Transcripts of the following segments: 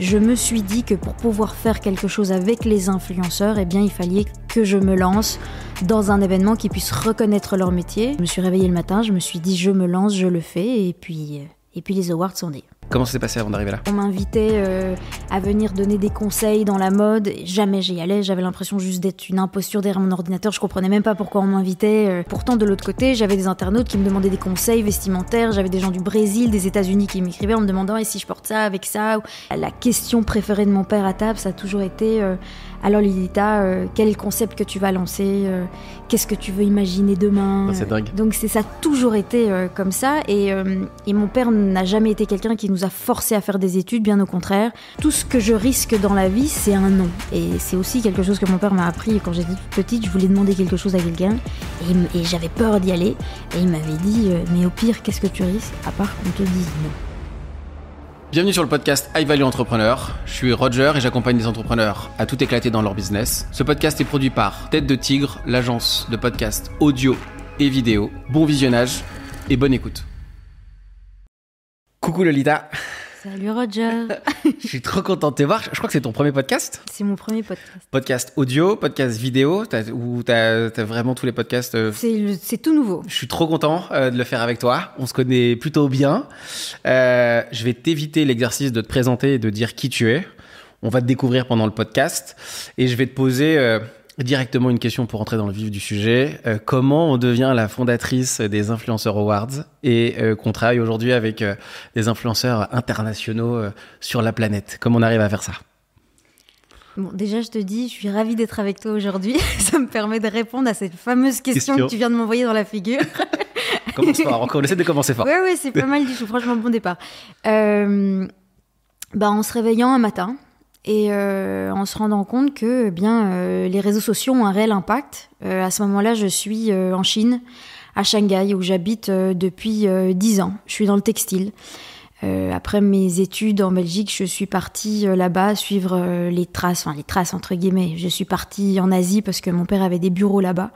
je me suis dit que pour pouvoir faire quelque chose avec les influenceurs, eh bien, il fallait que je me lance dans un événement qui puisse reconnaître leur métier. Je me suis réveillée le matin, je me suis dit, je me lance, je le fais, et puis, et puis les awards sont nés. Comment ça s'est passé avant d'arriver là On m'invitait euh, à venir donner des conseils dans la mode. Jamais j'y allais. J'avais l'impression juste d'être une imposture derrière mon ordinateur. Je comprenais même pas pourquoi on m'invitait. Euh. Pourtant, de l'autre côté, j'avais des internautes qui me demandaient des conseils vestimentaires. J'avais des gens du Brésil, des États-Unis qui m'écrivaient en me demandant et si je porte ça avec ça. La question préférée de mon père à table, ça a toujours été euh, alors Lilita, euh, quel est le concept que tu vas lancer euh, Qu'est-ce que tu veux imaginer demain ah, C'est dingue. Donc c'est ça a toujours été euh, comme ça. Et, et mon père n'a jamais été quelqu'un qui nous a forcé à faire des études, bien au contraire. Tout ce que je risque dans la vie, c'est un non. Et c'est aussi quelque chose que mon père m'a appris quand j'étais petite. Je voulais demander quelque chose à quelqu'un et, et j'avais peur d'y aller. Et il m'avait dit, mais au pire, qu'est-ce que tu risques à part qu'on te dise non Bienvenue sur le podcast High Value Entrepreneur. Je suis Roger et j'accompagne des entrepreneurs à tout éclater dans leur business. Ce podcast est produit par Tête de Tigre, l'agence de podcast audio et vidéo. Bon visionnage et bonne écoute. Coucou Lolita. Salut Roger. je suis trop content de te voir. Je crois que c'est ton premier podcast. C'est mon premier podcast. Podcast audio, podcast vidéo, ou t'as as vraiment tous les podcasts. Euh, c'est tout nouveau. Je suis trop content euh, de le faire avec toi. On se connaît plutôt bien. Euh, je vais t'éviter l'exercice de te présenter et de dire qui tu es. On va te découvrir pendant le podcast et je vais te poser directement une question pour entrer dans le vif du sujet. Euh, comment on devient la fondatrice des Influenceurs Awards et euh, qu'on travaille aujourd'hui avec euh, des influenceurs internationaux sur la planète? Comment on arrive à faire ça? Bon, déjà, je te dis, je suis ravie d'être avec toi aujourd'hui. ça me permet de répondre à cette fameuse question, que tu viens de m'envoyer dans la figure. Commence fort, on essaie de commencer fort. Oui, oui, c'est pas mal du tout. Franchement, bon départ. bah, en se réveillant un matin, et euh, en se rendant compte que eh bien euh, les réseaux sociaux ont un réel impact. Euh, à ce moment-là, je suis en Chine, à Shanghai, où j'habite depuis 10 ans. Je suis dans le textile. après mes études en Belgique, je suis partie là-bas suivre les traces, enfin les traces entre guillemets. Je suis partie en Asie parce que mon père avait des bureaux là-bas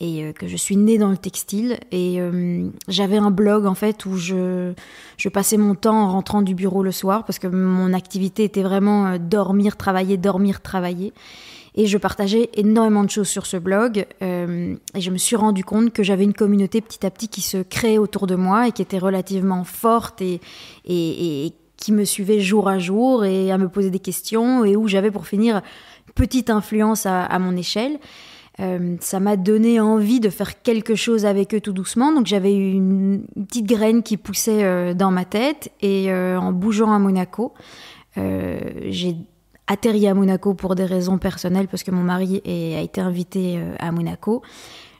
et euh, que je suis née dans le textile. Et euh, j'avais un blog en fait où je, passais mon temps en rentrant du bureau le soir parce que mon activité était vraiment euh, dormir, travailler, dormir, travailler. Et je partageais énormément de choses sur ce blog. et je me suis rendu compte que j'avais une communauté petit à petit qui se créait autour de moi et qui était relativement forte et, qui me suivait jour à jour et à me poser des questions et où j'avais pour finir petite influence à mon échelle. Euh, ça m'a donné envie de faire quelque chose avec eux tout doucement. Donc j'avais une, petite graine qui poussait euh, dans ma tête et euh, en bougeant à Monaco, j'ai atterri à Monaco pour des raisons personnelles parce que mon mari a été invité à Monaco.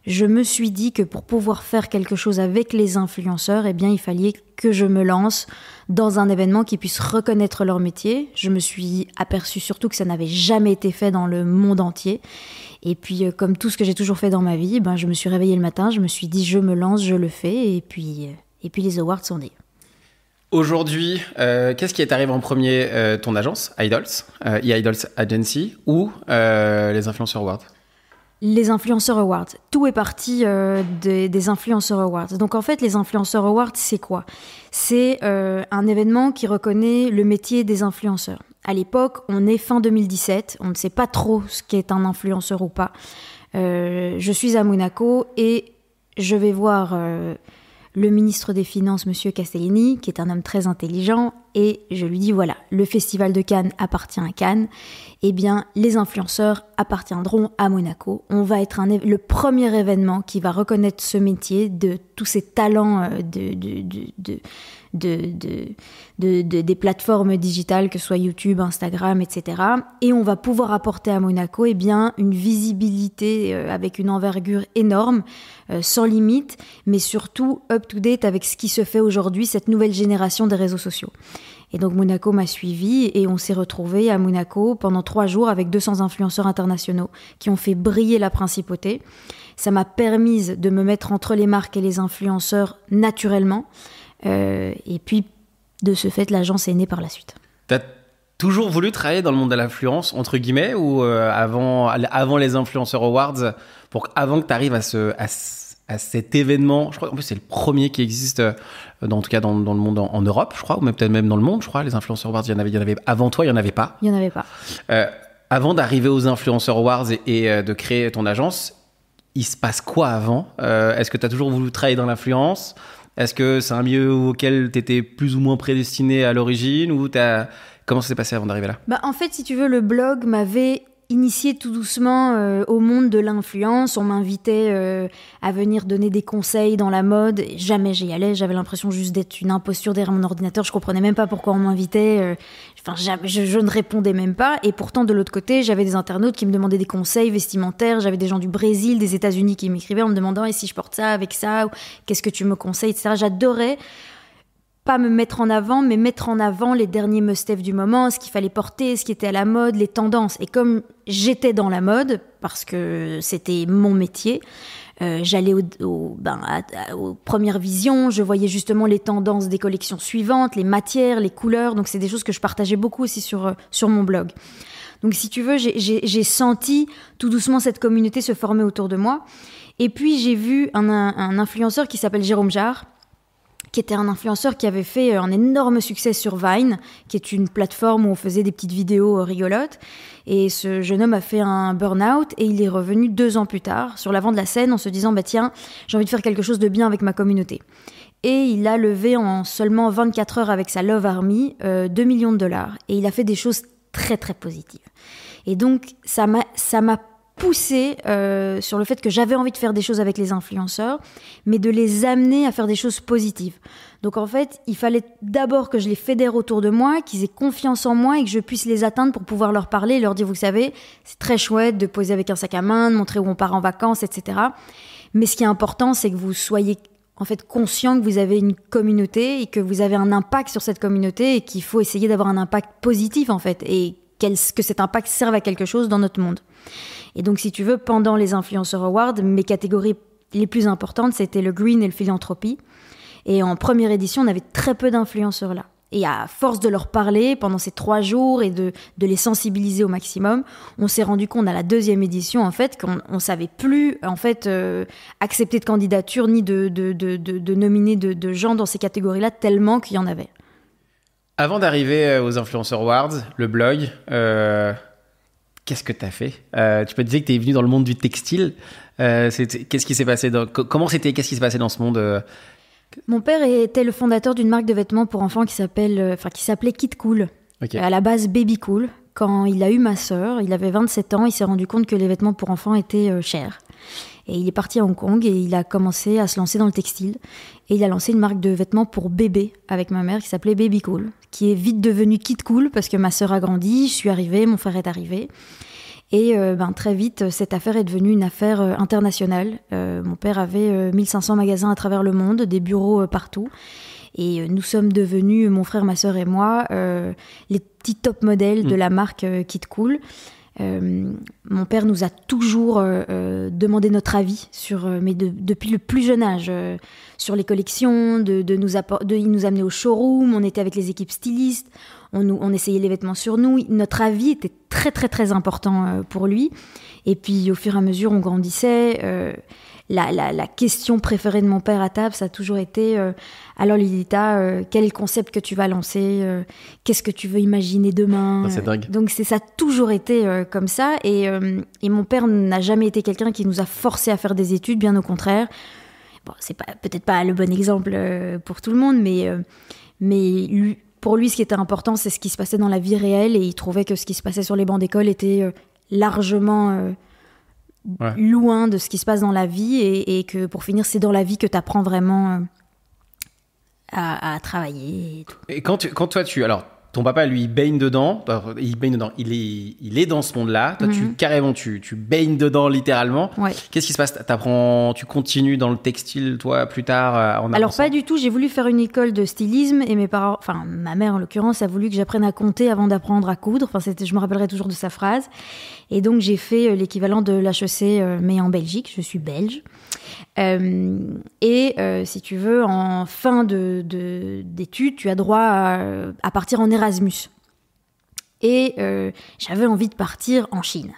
Je me suis dit que pour pouvoir faire quelque chose avec les influenceurs, eh bien, il fallait que je me lance dans un événement qui puisse reconnaître leur métier. Je me suis aperçu surtout que ça n'avait jamais été fait dans le monde entier. Et puis, euh, comme tout ce que j'ai toujours fait dans ma vie, ben, je me suis réveillée le matin, je me suis dit, je me lance, je le fais, et puis, euh, et puis les awards sont nés. Aujourd'hui, euh, qu'est-ce qui est arrivé en premier Ton agence, Idols, e-Idols Agency, ou les Influenceurs Awards? Les influenceurs awards. Tout est parti des, des, influenceurs awards. Donc en fait, les influenceurs awards, c'est quoi? C'est un événement qui reconnaît le métier des influenceurs. À l'époque, on est fin 2017, on ne sait pas trop ce qu'est un influenceur ou pas. Euh, je suis à Monaco et je vais voir euh, le ministre des Finances, Monsieur Castellini, qui est un homme très intelligent, et je lui dis voilà, le festival de Cannes appartient à Cannes, eh bien les influenceurs appartiendront à Monaco. On va être le premier événement qui va reconnaître ce métier de tous ces talents euh, de, de de, des plateformes digitales, que ce soit YouTube, Instagram, etc. Et on va pouvoir apporter à Monaco eh bien, une visibilité euh, avec une envergure énorme, euh, sans limite, mais surtout up-to-date avec ce qui se fait aujourd'hui, cette nouvelle génération des réseaux sociaux. Et donc Monaco m'a suivi et on s'est retrouvé à Monaco pendant trois jours avec 200 influenceurs internationaux qui ont fait briller la principauté. Ça m'a permis de me mettre entre les marques et les influenceurs naturellement. Euh, et puis, de ce fait, l'agence est née par la suite. T'as toujours voulu travailler dans le monde de l'influence, entre guillemets, ou euh, avant, avant les influenceurs awards, pour avant que tu arrives à ce, cet événement. Je crois en plus c'est le premier qui existe, euh, dans, en tout cas dans, dans le monde en, en, Europe, je crois, ou même peut-être même dans le monde, je crois. Les influenceurs awards, il y en avait, il y en avait avant toi, il y en avait pas. Il y en avait pas. Euh, avant d'arriver aux influenceurs awards et, et euh, de créer ton agence, il se passe quoi avant? Euh, Est-ce que tu as toujours voulu travailler dans l'influence? Est-ce que c'est un milieu auquel tu étais plus ou moins prédestiné à l'origine ou as... Comment ça s'est passé avant d'arriver là? Bah, En fait, si tu veux, le blog m'avait initié tout doucement euh, au monde de l'influence. On m'invitait euh, à venir donner des conseils dans la mode. Jamais j'y allais. J'avais l'impression juste d'être une imposture derrière mon ordinateur. Je comprenais même pas pourquoi on m'invitait. Euh, enfin, je, ne répondais même pas. Et pourtant, de l'autre côté, j'avais des internautes qui me demandaient des conseils vestimentaires. J'avais des gens du Brésil, des États-Unis qui m'écrivaient en me demandant et si je porte ça avec ça, qu'est-ce que tu me conseilles, etc. J'adorais pas me mettre en avant, mais mettre en avant les derniers must du moment, ce qu'il fallait porter, ce qui était à la mode, les tendances. Et comme j'étais dans la mode, parce que c'était mon métier, euh, j'allais au, ben, aux premières visions, je voyais justement les tendances des collections suivantes, les matières, les couleurs. Donc c'est des choses que je partageais beaucoup aussi sur, euh, sur mon blog. Donc si tu veux, j'ai senti tout doucement cette communauté se former autour de moi. Et puis j'ai vu un, un, un influenceur qui s'appelle Jérôme Jarre, qui était un influenceur qui avait fait un énorme succès sur Vine, qui est une plateforme où on faisait des petites vidéos rigolotes. Et ce jeune homme a fait un burn-out et il est revenu deux ans plus tard sur l'avant de la scène en se disant bah tiens j'ai envie de faire quelque chose de bien avec ma communauté. Et il a levé en seulement 24 heures avec sa Love Army euh, 2 millions de dollars. Et il a fait des choses très très positives. Et donc ça m'a poussé euh, sur le fait que j'avais envie de faire des choses avec les influenceurs, mais de les amener à faire des choses positives. Donc en fait, il fallait d'abord que je les fédère autour de moi, qu'ils aient confiance en moi et que je puisse les atteindre pour pouvoir leur parler et leur dire, vous savez, c'est très chouette de poser avec un sac à main, de montrer où on part en vacances, etc. Mais ce qui est important, c'est que vous soyez en fait conscient que vous avez une communauté et que vous avez un impact sur cette communauté et qu'il faut essayer d'avoir un impact positif en fait et que cet impact serve à quelque chose dans notre monde. Et donc, si tu veux, pendant les Influenceurs Awards, mes catégories les plus importantes, c'était le green et le philanthropie. Et en première édition, on avait très peu d'influenceurs là. Et à force de leur parler pendant ces trois jours et de, les sensibiliser au maximum, on s'est rendu compte à la deuxième édition en fait qu'on ne savait plus en fait euh, accepter de candidature ni de, nominer de, gens dans ces catégories-là tellement qu'il y en avait. Avant d'arriver aux Influenceurs Awards, le blog, euh, qu'est-ce que tu as fait? Euh, Tu peux te dire que tu es venu dans le monde du textile. Euh, qu'est-ce qui s'est passé dans, Comment c'était Qu'est-ce qui s'est passé dans ce monde euh? Mon père était le fondateur d'une marque de vêtements pour enfants qui s'appelle, enfin qui s'appelait Kid Cool. Okay. À la base Baby Cool. Quand il a eu ma sœur, il avait 27 ans, il s'est rendu compte que les vêtements pour enfants étaient chers. Et il est parti à Hong Kong et il a commencé à se lancer dans le textile. Et il a lancé une marque de vêtements pour bébé avec ma mère qui s'appelait Baby Cool, qui est vite devenue Kid Cool parce que ma sœur a grandi, je suis arrivée, mon frère est arrivé. Et euh, ben, très vite, cette affaire est devenue une affaire euh, internationale. Euh, mon père avait euh, 1500 magasins à travers le monde, des bureaux partout. Et nous sommes devenus, mon frère, ma sœur et moi, les petits top modèles de la marque Kid Cool. Euh, mon père nous a toujours euh, demandé notre avis sur, euh, mais de, depuis le plus jeune âge, euh, sur les collections, de, de nous de, nous amenait au showroom, on était avec les équipes stylistes, on, on essayait les vêtements sur nous. Notre avis était très très très important euh, pour lui. Et puis au fur et à mesure, on grandissait. La, la, la, question préférée de mon père à table, ça a toujours été euh, alors Lilita, euh, quel est le concept que tu vas lancer euh, Qu'est-ce que tu veux imaginer demain ah, C'est dingue. Donc c'est ça a toujours été comme ça. Et, et mon père n'a jamais été quelqu'un qui nous a forcé à faire des études, bien au contraire. Bon, c'est pas peut-être pas le bon exemple pour tout le monde, mais mais lui, pour lui, ce qui était important, c'est ce qui se passait dans la vie réelle, et il trouvait que ce qui se passait sur les bancs d'école était largement ouais. loin de ce qui se passe dans la vie et, et que pour finir, c'est dans la vie que tu apprends vraiment euh, à, à, travailler. Et, tout. et quand, tu, quand toi, tu. Alors, ton papa, lui, il baigne dedans. Il baigne dedans. Il est, il est dans ce monde-là. Toi, mm -hmm. tu carrément, tu, tu baignes dedans littéralement. Ouais. Qu'est-ce qui se passe? T'apprends, tu continues dans le textile, toi, plus tard euh, en Alors pas du tout. J'ai voulu faire une école de stylisme et mes parents, enfin ma mère en l'occurrence, a voulu que j'apprenne à compter avant d'apprendre à coudre. Enfin, c'était, je me rappellerai toujours de sa phrase. Et donc j'ai fait euh, l'équivalent de l'HEC, euh, mais en Belgique. Je suis belge. Euh, et euh, si tu veux, en fin d'études, tu as droit à, partir en Erasmus. Et euh, j'avais envie de partir en Chine.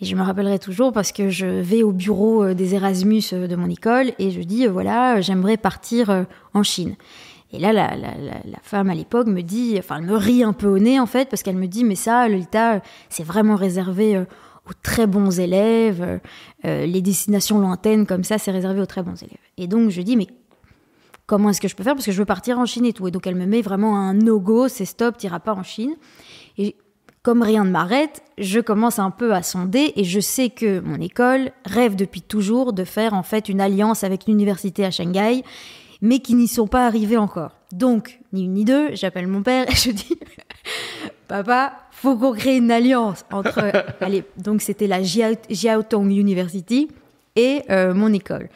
Et je me rappellerai toujours parce que je vais au bureau des Erasmus de mon école et je dis, voilà, j'aimerais partir en Chine. Et là, la, femme à l'époque me dit, enfin, elle me rit un peu au nez en fait, parce qu'elle me dit, mais ça, Lolita, c'est vraiment réservé aux très bons élèves. les destinations lointaines comme ça, c'est réservé aux très bons élèves. Et donc, je dis, mais comment est-ce que je peux faire? Parce que je veux partir en Chine et tout. Et donc, elle me met vraiment un no-go, c'est stop, t'iras pas en Chine. Et comme rien ne m'arrête, je commence un peu à sonder et je sais que mon école rêve depuis toujours de faire en fait une alliance avec l'université à Shanghai, mais qui n'y sont pas arrivés encore. Donc, ni une ni deux, j'appelle mon père et je dis Papa, faut qu'on crée une alliance entre. allez, donc c'était la Jiaotong University et euh, mon école.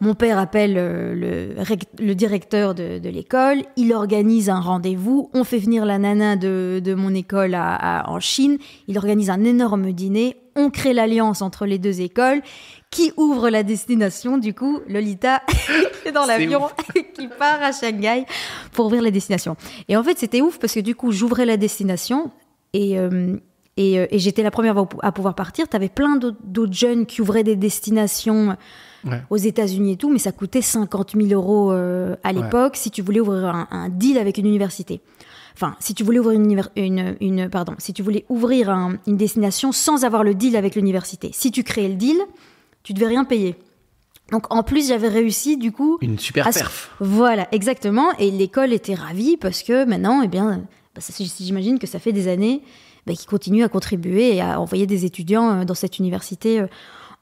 Mon père appelle euh, le, directeur de, l'école, il organise un rendez-vous, on fait venir la nana de, mon école en Chine, il organise un énorme dîner, on crée l'alliance entre les deux écoles, qui ouvre la destination, du coup, Lolita est dans l'avion qui part à Shanghai pour ouvrir la destination. Et en fait, c'était ouf parce que du coup, j'ouvrais la destination et... Euh, euh, et, j'étais la première à pouvoir partir. Tu avais plein d'autres jeunes qui ouvraient des destinations aux États-Unis et tout, mais ça coûtait 50 000 euros euh, à l'époque si tu voulais ouvrir un, deal avec une université. Enfin, si tu voulais ouvrir une, une, pardon, si tu voulais ouvrir une destination sans avoir le deal avec l'université. Si tu créais le deal, tu devais rien payer. Donc en plus, j'avais réussi du coup. Une super perf. Voilà, exactement. Et l'école était ravie parce que maintenant, eh bien, j'imagine que ça fait des années bah, qu'ils continuent à contribuer et à envoyer des étudiants euh, dans cette université euh,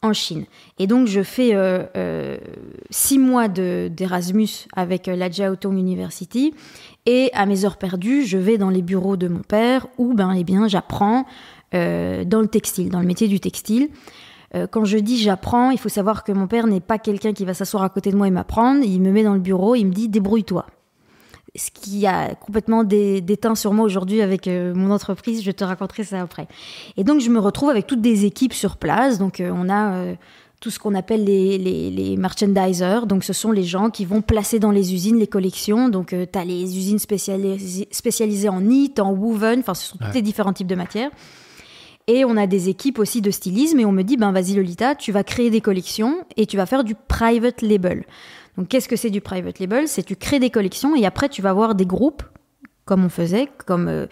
en Chine. Et donc, je fais euh, six mois d'Erasmus avec la Jiaotong University. Et à mes heures perdues, je vais dans les bureaux de mon père où ben, eh bien, j'apprends dans le textile, dans le métier du textile. quand je dis j'apprends, il faut savoir que mon père n'est pas quelqu'un qui va s'asseoir à côté de moi et m'apprendre. Il me met dans le bureau, il me dit débrouille-toi ce qui a complètement déteint sur moi aujourd'hui avec euh, mon entreprise. Je te raconterai ça après. Et donc, je me retrouve avec toutes des équipes sur place. Donc, euh, on a euh, tout ce qu'on appelle les, les, merchandisers. Donc, ce sont les gens qui vont placer dans les usines les collections. Donc, tu as les usines spécialisées en knit, en woven. Enfin, ce sont tous les différents types de matières. Et on a des équipes aussi de stylisme. Et on me dit, ben, vas-y, Lolita, tu vas créer des collections et tu vas faire du private label. Donc, qu'est-ce que c'est du private label? C'est tu crées des collections et après, tu vas voir des groupes, comme on faisait, comme euh,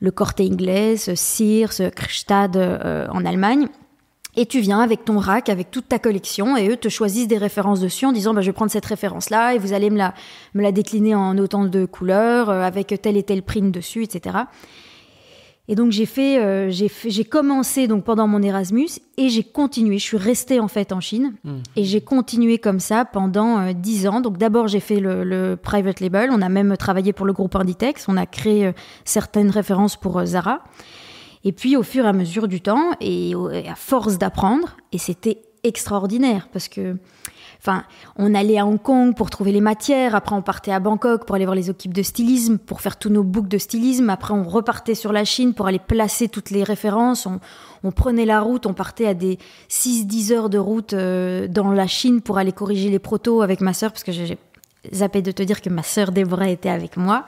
le Corte Inglés, Sears, Krstad euh, en Allemagne. Et tu viens avec ton rack, avec toute ta collection, et eux te choisissent des références dessus en disant bah, je vais prendre cette référence-là et vous allez me la, me la décliner en autant de couleurs, euh, avec tel et tel print dessus, etc. Et donc j'ai fait, euh, j'ai commencé donc pendant mon Erasmus et j'ai continué. Je suis restée en fait en Chine hmm. et j'ai continué comme ça pendant euh, dix ans. Donc d'abord j'ai fait le, private label. On a même travaillé pour le groupe Inditex. On a créé euh, certaines références pour Zara. Et puis au fur et à mesure du temps et à force d'apprendre, et c'était extraordinaire parce que Enfin, on allait à Hong Kong pour trouver les matières. Après, on partait à Bangkok pour aller voir les équipes de stylisme, pour faire tous nos books de stylisme. Après, on repartait sur la Chine pour aller placer toutes les références. On, prenait la route, on partait à des 6-10 heures de route euh, dans la Chine pour aller corriger les protos avec ma sœur, parce que j'ai zappé de te dire que ma sœur Déborah était avec moi.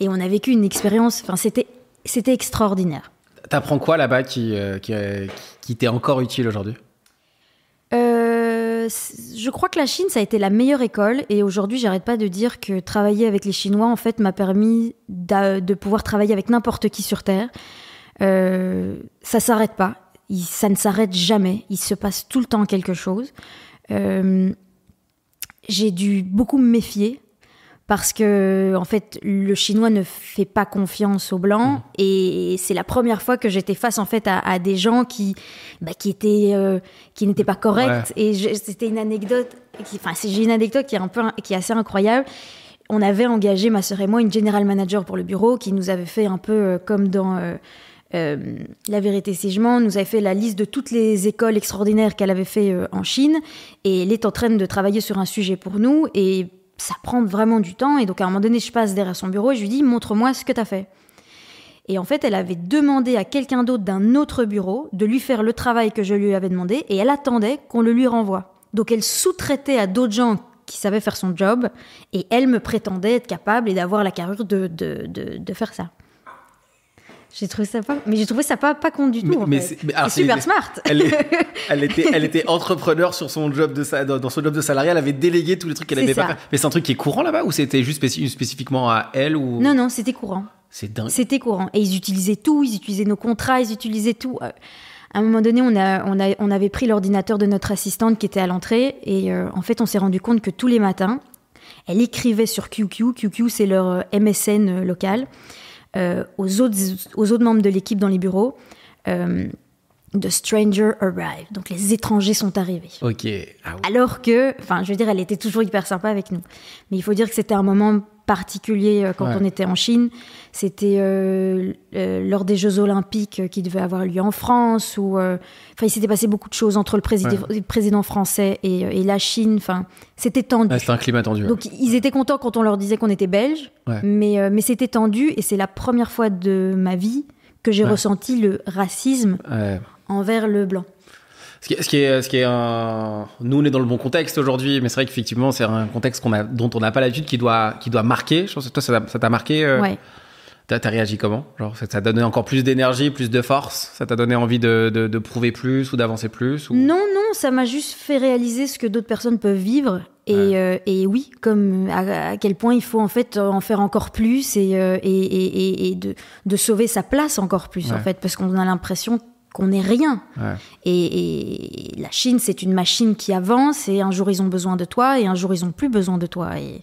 Et on a vécu une expérience, enfin, c'était, c'était extraordinaire. T'apprends quoi là-bas qui, euh, qui, qui t'est encore utile aujourd'hui? Je crois que la Chine, ça a été la meilleure école. Et aujourd'hui, j'arrête pas de dire que travailler avec les Chinois, en fait, m'a permis de pouvoir travailler avec n'importe qui sur Terre. Euh, ça s'arrête pas. ça ne s'arrête jamais. Il se passe tout le temps quelque chose. Euh, j'ai dû beaucoup me méfier parce que en fait le chinois ne fait pas confiance aux blancs. Mmh. et c'est la première fois que j'étais face en fait à, des gens qui bah, qui étaient euh, qui n'étaient pas corrects. Et c'était une anecdote enfin j'ai une anecdote qui est un peu qui est assez incroyable. On avait engagé ma sœur et moi une general manager pour le bureau qui nous avait fait un peu euh, comme dans euh, la vérité si je mens, nous avait fait la liste de toutes les écoles extraordinaires qu'elle avait fait en Chine. Et elle est en train de travailler sur un sujet pour nous. Et ça prend vraiment du temps. Et donc, à un moment donné, je passe derrière son bureau et je lui dis Montre-moi ce que tu as fait. Et en fait, elle avait demandé à quelqu'un d'autre d'un autre bureau de lui faire le travail que je lui avais demandé et elle attendait qu'on le lui renvoie. Donc, elle sous-traitait à d'autres gens qui savaient faire son job et elle me prétendait être capable et d'avoir la carrure de, de, de, faire ça. J'ai trouvé ça pas, mais j'ai trouvé ça pas, pas con du tout. Mais- en mais fait. c'est- mais alors, C'est super smart. Elle, est- elle était, elle était entrepreneur sur son job de sa- dans son job de salarié. Elle avait délégué tous les trucs qu'elle avait pas fait. Mais c'est un truc qui est courant là-bas ou c'était juste spécif- spécifiquement à elle ou? Non, non, c'était courant. C'est dingue. C'était courant. Et ils utilisaient tout, ils utilisaient nos contrats, ils utilisaient tout. Euh, À un moment donné, on, a, on, a, on avait pris l'ordinateur de notre assistante qui était à l'entrée. Et euh, en fait, on s'est rendu compte que tous les matins, elle écrivait sur QQ. QQ, c'est leur euh, MSN local. Euh, aux, autres, aux autres membres de l'équipe dans les bureaux. euh, The stranger arrived. Donc les étrangers sont arrivés. Ok. Ah. Alors que, enfin, je veux dire, elle était toujours hyper sympa avec nous. Mais il faut dire que c'était un moment particulier euh, quand Ouais. on était en Chine. C'était euh, euh, lors des Jeux Olympiques qui devaient avoir lieu en France. Ou, enfin, il s'était passé beaucoup de choses entre le président, le président français et, et la Chine. Enfin, c'était tendu. Ah, c'était un climat tendu. ouais. Donc ils étaient contents quand on leur disait qu'on était belges, Ouais. mais, mais c'était tendu et c'est la première fois de ma vie que j'ai Ouais. ressenti le racisme Ouais. envers le blanc. Ce qui, est- ce qui est, ce qui est un... Nous, on est dans le bon contexte aujourd'hui, mais c'est vrai qu'effectivement, c'est un contexte qu'on a, dont on n'a pas l'habitude, qui doit, qui doit marquer. Je pense que toi, ça t'a- ça t'a marqué. euh, Ouais. T'as t'as réagi comment? Genre, ça t'a donné encore plus d'énergie, plus de force? Ça t'a donné envie de, de, de prouver plus ou d'avancer plus ou... Non, non, ça m'a juste fait réaliser ce que d'autres personnes peuvent vivre. Et, Ouais. euh, et oui, comme à, à quel point il faut en fait en faire encore plus et, euh, et, et, de, de sauver sa place encore plus en fait, parce qu'on a l'impression qu'on n'est rien. Ouais. Et, et la Chine, c'est une machine qui avance et un jour ils ont besoin de toi et un jour ils ont plus besoin de toi. Et,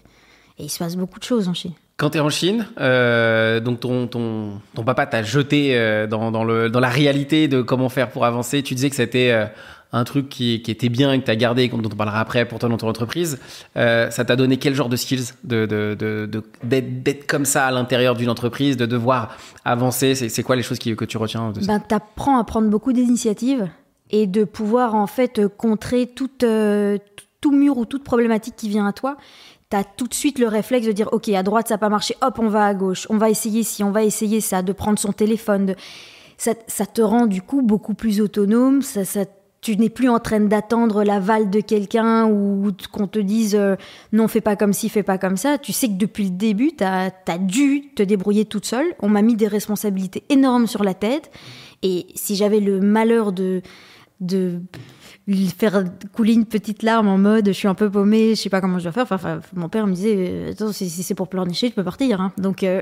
et il se passe beaucoup de choses en Chine. Quand tu es en Chine, euh, donc ton, ton, ton papa t'a jeté euh, dans, dans, le, dans la réalité de comment faire pour avancer. Tu disais que c'était euh, un truc qui, était bien que tu as gardé, dont on parlera après pour toi dans ton entreprise. Euh, ça t'a donné quel genre de skills de, de, de, d'être, d'être comme ça à l'intérieur d'une entreprise, de devoir avancer? C'est, quoi les choses qui, que tu retiens ça? Ben, t'apprends à prendre beaucoup d'initiatives et de pouvoir en fait euh, contrer toute, euh, tout- mur ou toute problématique qui vient à toi. T'as tout de suite le réflexe de dire ok à droite ça n'a pas marché, hop on va à gauche, on va essayer ci, on va essayer ça, de prendre son téléphone. Ça, ça te rend du coup beaucoup plus autonome. Ça- tu n'es plus en train d'attendre l'aval de quelqu'un ou qu'on te dise euh, non fais pas comme ci, fais pas comme ça. Tu sais que depuis le début tu as, dû te débrouiller toute seule. On m'a mis des responsabilités énormes sur la tête. Et si j'avais le malheur de, de faire couler une petite larme en mode je suis un peu paumée, je sais pas comment je dois faire. Enfin, mon père me disait euh, attends si, c'est pour pleurnicher, tu peux partir. hein. Donc euh,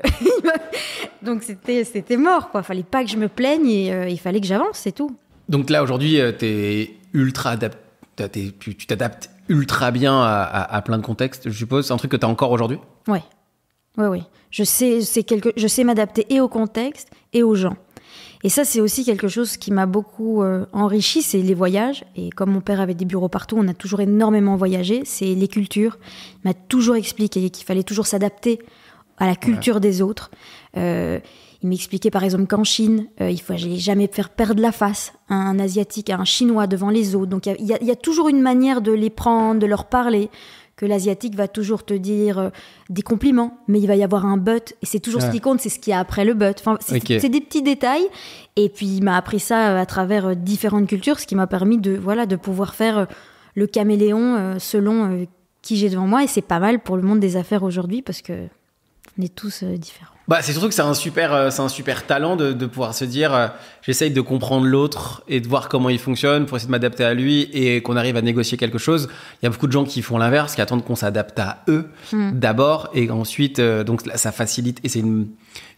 c'était mort quoi. Fallait pas que je me plaigne et il fallait que j'avance, c'est tout. Donc là, aujourd'hui, tu es ultra adapté. Tu t'adaptes ultra bien à, à- à plein de contextes, je suppose. C'est un truc que tu as encore aujourd'hui? Ouais, ouais, ouais. Je sais, c'est quelque, je sais m'adapter et au contexte et aux gens. Et ça, c'est aussi quelque chose qui m'a beaucoup euh, enrichi, c'est les voyages. Et comme mon père avait des bureaux partout, on a toujours énormément voyagé. C'est les cultures. Il m'a toujours expliqué qu'il fallait toujours s'adapter à la culture des autres. Euh, il m'expliquait par exemple qu'en Chine, euh, il faut jamais faire perdre la face à un asiatique, à un chinois devant les autres. Donc il y a- y, y toujours une manière de les prendre, de leur parler. Que l'asiatique va toujours te dire euh, des compliments, mais il va y avoir un but. Et c'est toujours Ouais. ce qui compte, c'est ce qu'il y a après le but. Enfin, c'est des petits détails. Et puis il m'a appris ça euh, à travers euh, différentes cultures, ce qui m'a permis de, voilà, de pouvoir faire le caméléon selon qui j'ai devant moi. Et c'est pas mal pour le monde des affaires aujourd'hui parce que on est tous différents. Bah, c'est surtout que c'est un super, euh, c'est un super talent de, de pouvoir se dire, euh, j'essaye de comprendre l'autre et de voir comment il fonctionne pour essayer de m'adapter à lui et qu'on arrive à négocier quelque chose. Il y a beaucoup de gens qui font l'inverse, qui attendent qu'on s'adapte à eux Mm. d'abord et ensuite, euh, donc ça facilite et c'est une,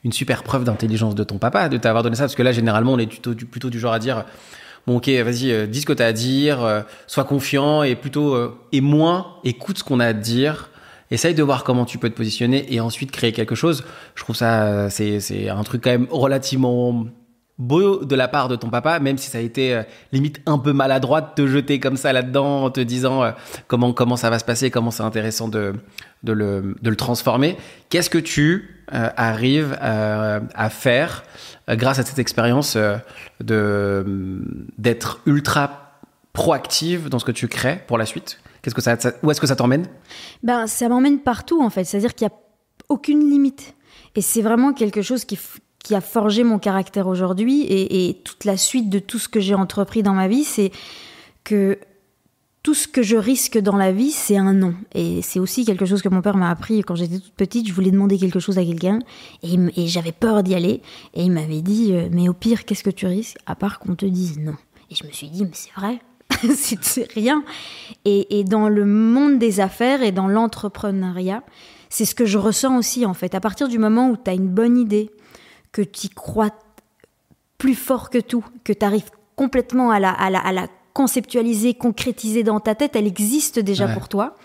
une super preuve d'intelligence de ton papa de t'avoir donné ça parce que là, généralement, on est plutôt du, plutôt du genre à dire, bon, ok, vas-y, euh, dis ce que t'as à dire, euh, sois confiant et plutôt, euh, et moins, écoute ce qu'on a à te dire. Essaye de voir comment tu peux te positionner et ensuite créer quelque chose. Je trouve ça, euh, c'est, un truc quand même relativement beau de la part de ton papa, même si ça a été euh, limite un peu maladroit de te jeter comme ça là-dedans en te disant euh, comment, comment ça va se passer, comment c'est intéressant de, de, le, de le transformer. Qu'est-ce que tu arrives à faire grâce à cette expérience d'être ultra proactive dans ce que tu crées pour la suite? Qu'est-ce que ça, où est-ce que ça t'emmène? Ben, ça m'emmène partout en fait, c'est-à-dire qu'il n'y a aucune limite. Et c'est vraiment quelque chose qui, a forgé mon caractère aujourd'hui et, et toute la suite de tout ce que j'ai entrepris dans ma vie, c'est que tout ce que je risque dans la vie, c'est un non. Et c'est aussi quelque chose que mon père m'a appris quand j'étais toute petite. Je voulais demander quelque chose à quelqu'un et, et j'avais peur d'y aller. Et il m'avait dit, euh, mais au pire, qu'est-ce que tu risques à part qu'on te dise non Et je me suis dit, mais c'est vrai, c'est rien. Et, et, dans le monde des affaires et dans l'entrepreneuriat, c'est ce que je ressens aussi en fait. À partir du moment où tu as une bonne idée, que tu crois plus fort que tout, que tu arrives complètement à la, à la, à la conceptualisée, concrétisée dans ta tête, elle existe déjà pour toi.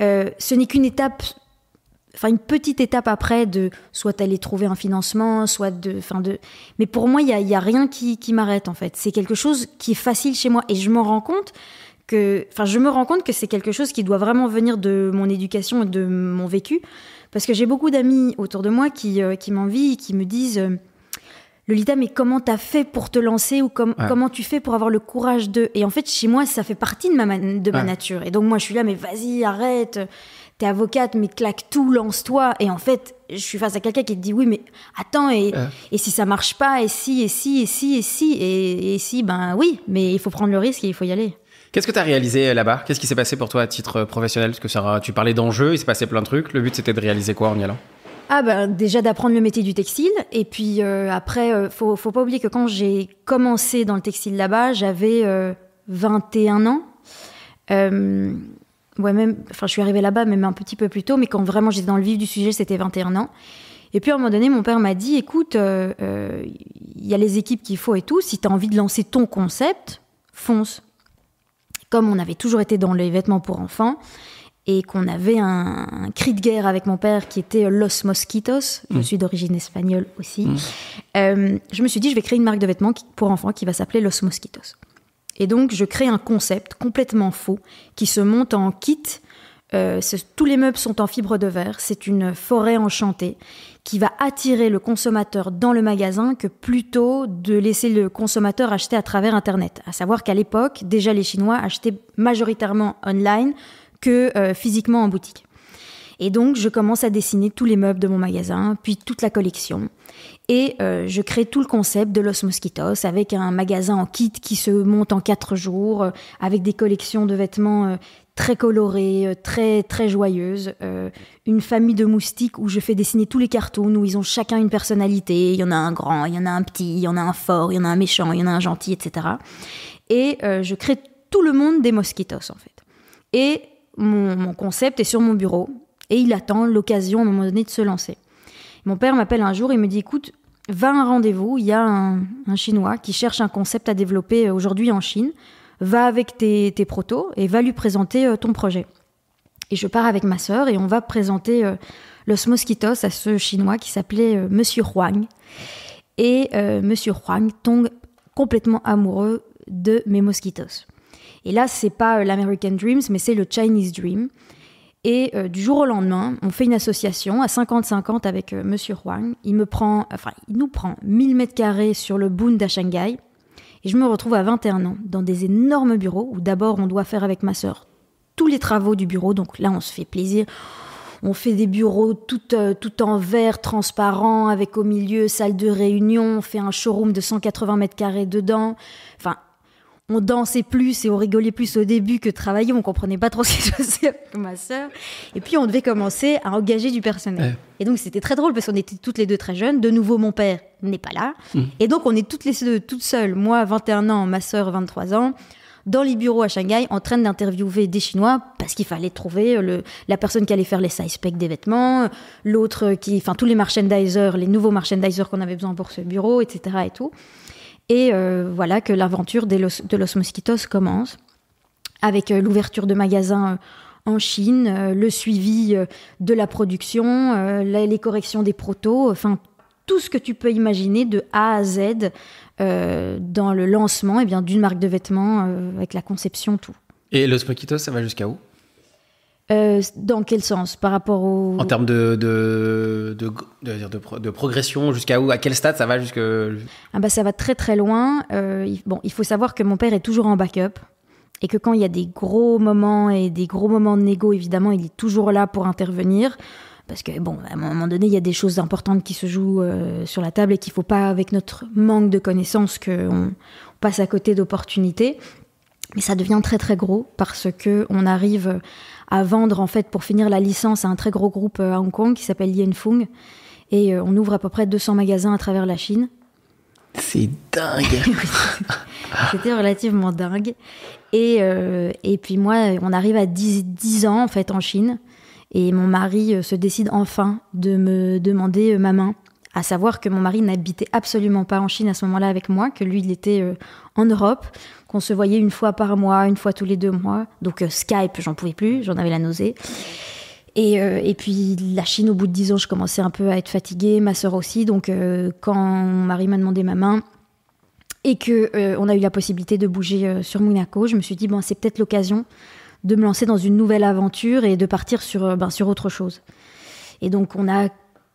Euh, ce n'est qu'une étape, enfin une petite étape après de soit aller trouver un financement, soit de, enfin de. Mais pour moi, il y a, y a, rien qui, qui m'arrête en fait. C'est quelque chose qui est facile chez moi et je m'en rends compte que, enfin, je me rends compte que c'est quelque chose qui doit vraiment venir de mon éducation et de mon vécu, parce que j'ai beaucoup d'amis autour de moi qui, euh, qui m'envient, qui me disent. Euh, Lolita, mais comment t'as fait pour te lancer ou comment tu fais pour avoir le courage de... Et en fait, chez moi, ça fait partie de ma, de ma nature. Et donc moi, je suis là, mais vas-y, arrête, t'es avocate, mais claque tout, lance-toi. Et en fait, je suis face à quelqu'un qui te dit, oui, mais attends, et, et si ça marche pas, et si, et si, et si, et si, et, et si, ben oui, mais il faut prendre le risque et il faut y aller. Qu'est-ce que tu as réalisé euh, là-bas? Qu'est-ce qui s'est passé pour toi à titre euh, professionnel? Parce que ça, tu parlais d'enjeux, il s'est passé plein de trucs. Le but, c'était de réaliser quoi en y allant? Ah ben déjà d'apprendre le métier du textile et puis euh, après euh, faut faut pas oublier que quand j'ai commencé dans le textile là-bas j'avais 21 euh, ans ouais même enfin je suis arrivée là-bas même un petit peu plus tôt mais quand vraiment j'étais dans le vif du sujet c'était 21 ans et puis à un moment donné mon père m'a dit écoute il y a les équipes qu'il faut et tout si tu as envie de lancer ton concept fonce comme on avait toujours été dans les vêtements pour enfants et qu'on avait un, cri de guerre avec mon père qui était Los Mosquitos. Je mm. suis d'origine espagnole aussi. Mm. Euh, je me suis dit, je vais créer une marque de vêtements pour enfants qui va s'appeler Los Mosquitos. Et donc, je crée un concept complètement faux qui se monte en kit. Euh, tous les meubles sont en fibre de verre. C'est une forêt enchantée qui va attirer le consommateur dans le magasin que plutôt de laisser le consommateur acheter à travers Internet. À savoir qu'à l'époque, déjà les Chinois achetaient majoritairement online que euh, physiquement en boutique. Et donc, je commence à dessiner tous les meubles de mon magasin, puis toute la collection. Et euh, je crée tout le concept de Los Mosquitos avec un magasin en kit qui se monte en quatre jours, euh, avec des collections de vêtements très colorées, très très joyeuses. une famille de moustiques où je fais dessiner tous les cartoons, où ils ont chacun une personnalité. Il y en a un grand, il y en a un petit, il y en a un fort, il y en a un méchant, il y en a un gentil, etc. Et je crée tout le monde des mosquitos en fait. Et mon, concept est sur mon bureau et il attend l'occasion à un moment donné de se lancer. Mon père m'appelle un jour et me dit écoute, va à un rendez-vous, il y a un, Chinois qui cherche un concept à développer euh, aujourd'hui en Chine, va avec tes, tes protos et va lui présenter euh, ton projet. Et je pars avec ma sœur et on va présenter euh, Los Mosquitos à ce Chinois qui s'appelait Monsieur Huang. Et Monsieur Huang tombe complètement amoureux de mes mosquitos. Et là, c'est pas l'American Dreams, mais c'est le Chinese Dream. Et euh, du jour au lendemain, on fait une association à 50-50 avec. Euh, Monsieur Huang. Il me prend, enfin, il nous prend 1000 mètres carrés sur le Bund à Shanghai. Et je me retrouve à 21 ans dans des énormes bureaux où d'abord on doit faire avec ma sœur tous les travaux du bureau. Donc là, on se fait plaisir. On fait des bureaux tout, tout en verre transparent avec au milieu salle de réunion. On fait un showroom de 180 mètres carrés dedans. Enfin, on dansait plus et on rigolait plus au début que travailler. On comprenait pas trop ce qui se passait avec ma sœur. Et puis on devait commencer à engager du personnel. Et donc c'était très drôle parce qu'on était toutes les deux très jeunes. De nouveau, mon père n'est pas là. Mmh. Et donc on est toutes les deux toutes seules. Moi, 21 ans, ma sœur, 23 ans dans les bureaux à Shanghai en train d'interviewer des Chinois parce qu'il fallait trouver le, la personne qui allait faire les size specs des vêtements, l'autre qui, enfin tous les merchandisers, les nouveaux merchandisers qu'on avait besoin pour ce bureau, etc. et tout. Et euh, voilà que l'aventure de Los Mosquitos commence avec euh, l'ouverture de magasins euh, en Chine, le suivi de la production, les corrections des protos, enfin tout ce que tu peux imaginer de A à Z dans le lancement eh d'une marque de vêtements avec la conception, tout. Et Los Mosquitos, ça va jusqu'à où? Euh, dans quel sens Par rapport au. En termes de, de, de, de, progression, jusqu'à où À quel stade ça va jusque... ah bah Ça va très très loin. Euh, bon, il faut savoir que mon père est toujours en backup. Et que quand il y a des gros moments et des gros moments de négo, évidemment, il est toujours là pour intervenir. Parce que, bon, à un moment donné, il y a des choses importantes qui se jouent euh, sur la table et qu'il ne faut pas, avec notre manque de connaissances, qu'on passe à côté d'opportunités. Mais ça devient très très gros parce que on arrive à vendre en fait pour finir la licence à un très gros groupe à Hong Kong qui s'appelle Lienfung et on ouvre à peu près 200 magasins à travers la Chine. C'est dingue. C'était relativement dingue. Et, et puis moi, on arrive à 10, 10 ans en fait en Chine. Et mon mari se décide enfin de me demander ma main à savoir que mon mari n'habitait absolument pas en Chine à ce moment-là avec moi, que lui, il était euh, en Europe, qu'on se voyait une fois par mois, une fois tous les deux mois. Donc euh, Skype, j'en pouvais plus, j'en avais la nausée. Et, euh, et, puis la Chine, au bout de dix ans, je commençais un peu à être fatiguée, ma sœur aussi. Donc quand mon mari m'a demandé ma main et que on a eu la possibilité de bouger sur Monaco, je me suis dit bon, c'est peut-être l'occasion de me lancer dans une nouvelle aventure et de partir sur ben, sur autre chose. Et donc on a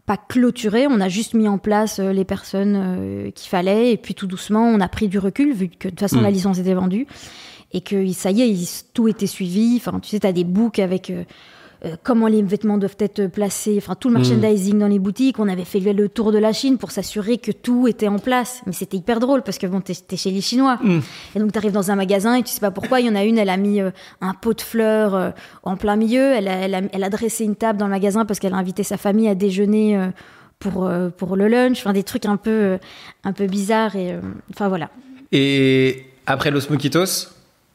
pas clôturé, on a juste mis en place euh, les personnes euh, qu'il fallait et puis tout doucement on a pris du recul vu que de toute façon la mm. licence était vendue et que ça y est, tout était suivi. Enfin, tu sais, tu as des books avec euh, comment les vêtements doivent être placés, enfin tout le mm. merchandising dans les boutiques. On avait fait le tour de la Chine pour s'assurer que tout était en place. Mais c'était hyper drôle parce que bon, t'es es chez les Chinois. Mm. Et donc t'arrives dans un magasin et tu sais pas pourquoi. Il y en a une, elle a mis euh, un pot de fleurs euh, en plein milieu. Elle a, elle, a, dressé une table dans le magasin parce qu'elle a invité sa famille à déjeuner pour, pour le lunch. Enfin des trucs un peu, un peu bizarres. Et, enfin voilà. Et après Los Mosquitos,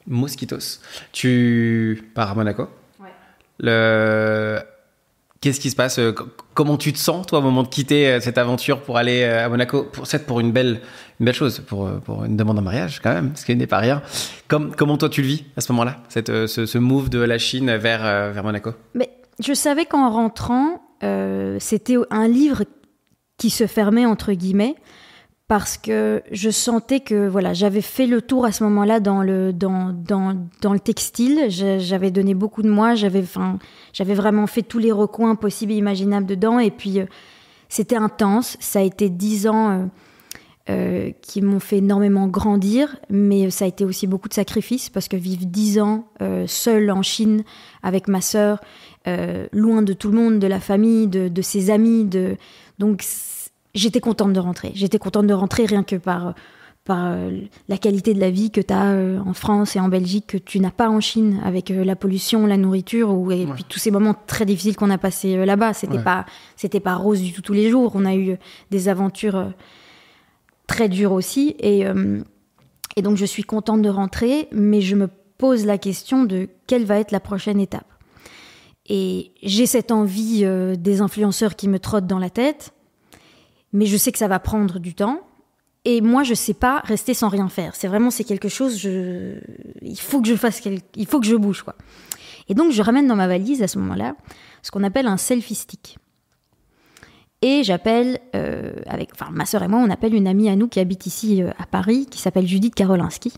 Mosquitos, tu pars à Monaco? Le... Qu'est-ce qui se passe euh, Comment tu te sens, toi, au moment de quitter euh, cette aventure pour aller euh, à Monaco pour, pour une belle, une belle chose, pour, pour une demande en mariage, quand même, ce qui n'est pas rien. Comme, comment toi, tu le vis à ce moment-là, cette, ce, ce, move de la Chine vers, vers Monaco? Mais Je savais qu'en rentrant, c'était un livre qui se fermait, entre guillemets parce que je sentais que voilà j'avais fait le tour à ce moment-là dans le dans, dans, dans le textile. J'avais donné beaucoup de moi j'avais enfin j'avais vraiment fait tous les recoins possibles et imaginables dedans. Et puis euh, c'était intense. Ça a été dix ans euh, euh, qui m'ont fait énormément grandir mais ça a été aussi beaucoup de sacrifices parce que vivre dix ans seule en Chine avec ma sœur loin de tout le monde de la famille de, de ses amis de donc j'étais contente de rentrer. J'étais contente de rentrer rien que par, par euh, la qualité de la vie que tu as euh, en France et en Belgique, que tu n'as pas en Chine, avec euh, la pollution, la nourriture, ou, et puis tous ces moments très difficiles qu'on a passés là-bas. C'était pas, c'était pas rose du tout tous les jours. On a eu des aventures très dures aussi. Et, et donc je suis contente de rentrer, mais je me pose la question de quelle va être la prochaine étape. Et j'ai cette envie des influenceurs qui me trottent dans la tête mais je sais que ça va prendre du temps. Et moi, je sais pas rester sans rien faire. C'est vraiment, c'est quelque chose, je, il faut que je fasse, il faut que je bouge, quoi. Et donc, je ramène dans ma valise à ce moment-là ce qu'on appelle un selfie stick. Et j'appelle, euh, avec, enfin, ma sœur et moi, on appelle une amie à nous qui habite ici euh, à Paris, qui s'appelle Judith Karolinski,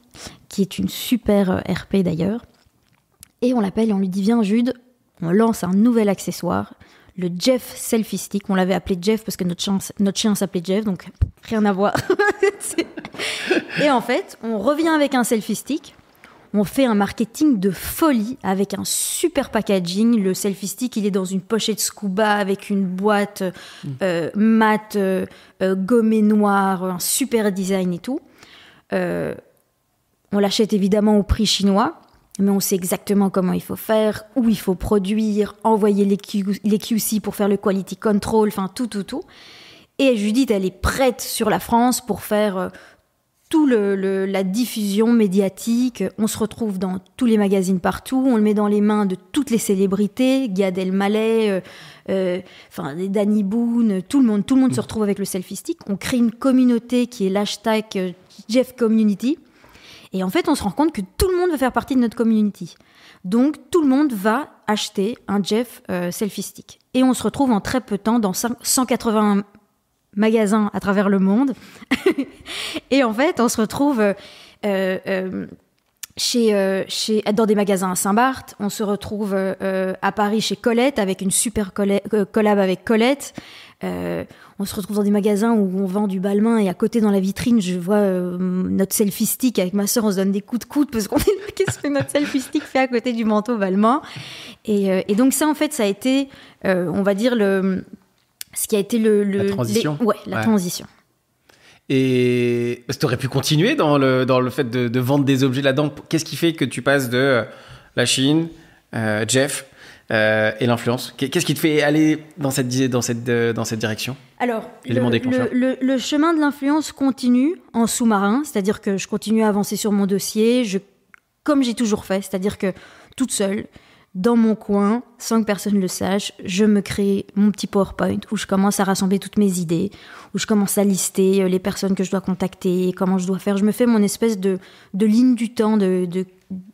qui est une super euh, RP d'ailleurs. Et on l'appelle et on lui dit Viens, Jude, on lance un nouvel accessoire le Jeff Selfie Stick. On l'avait appelé Jeff parce que notre chien, notre chien s'appelait Jeff, donc rien à voir. et en fait, on revient avec un selfie stick. On fait un marketing de folie avec un super packaging. Le selfie stick, il est dans une pochette scuba avec une boîte euh, mat, euh, euh, gommée noire, un super design et tout. on l'achète évidemment au prix chinois mais on sait exactement comment il faut faire, où il faut produire, envoyer les, QC pour faire le quality control, enfin tout, tout, tout. Et Judith, elle est prête sur la France pour faire euh, tout le, la diffusion médiatique. On se retrouve dans tous les magazines partout, on le met dans les mains de toutes les célébrités, Gad Elmaleh, euh, euh, enfin Danny Boone, tout le monde, tout le monde se retrouve avec le selfie stick. On crée une communauté qui est l'hashtag Jeff Community et en fait, on se rend compte que tout le monde veut faire partie de notre community. Donc, tout le monde va acheter un Jeff euh, selfie stick. Et on se retrouve en très peu de temps dans 180 magasins à travers le monde. et en fait, on se retrouve euh, euh, chez, chez, dans des magasins à Saint-Barth. On se retrouve à Paris chez Colette avec une super collab avec Colette. Euh, on se retrouve dans des magasins où on vend du balmain et à côté dans la vitrine, je vois euh, notre selfie stick avec ma soeur, on se donne des coups de coude parce qu'on est là, qu'est-ce que notre selfie stick fait à côté du manteau balmain? Et, euh, et, donc ça, en fait, ça a été, on va dire, le, ce qui a été le... la transition. ouais, la transition. Et tu aurais pu continuer dans le, dans le fait de, de vendre des objets là-dedans. Qu'est-ce qui fait que tu passes de euh, la Chine, euh, Jeff euh, et l'influence Qu'est-ce qui te fait aller dans cette, dans cette, euh, dans cette direction? Alors, le, déclencheur. le- le- le chemin de l'influence continue en sous-marin, c'est-à-dire que je continue à avancer sur mon dossier, je, comme j'ai toujours fait, c'est-à-dire que toute seule, dans mon coin, sans que personne le sache, je me crée mon petit PowerPoint où je commence à rassembler toutes mes idées, où je commence à lister euh, les personnes que je dois contacter, comment je dois faire. Je me fais mon espèce de, de ligne du temps de, de-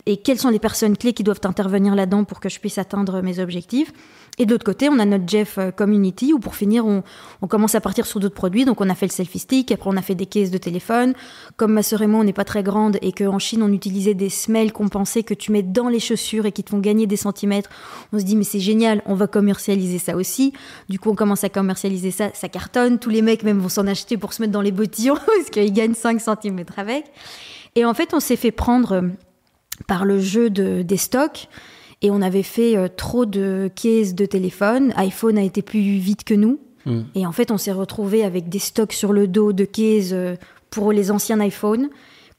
et quelles sont les personnes clés qui doivent intervenir là-dedans pour que je puisse atteindre mes objectifs. Et de l'autre côté, on a notre Jeff euh, Community où pour finir, on, commence à partir sur d'autres produits. Donc on a fait le selfie stick, après on a fait des caisses de téléphone. Comme ma sœur et moi, on n'est pas très grande et qu'en Chine, on utilisait des semelles pensait que tu mets dans les chaussures et qui te font gagner des centimètres. On se dit, mais c'est génial, on va commercialiser ça aussi. Du coup, on commence à commercialiser ça, ça cartonne. Tous les mecs même vont s'en acheter pour se mettre dans les bottillons parce qu'ils gagnent 5 centimètres avec. Et en fait, on s'est fait prendre euh, par le jeu de, des stocks. Et on avait fait euh, trop de caisses de téléphone. iPhone a été plus vite que nous. Mm. Et en fait, on s'est retrouvé avec des stocks sur le dos de cases euh, pour les anciens iPhones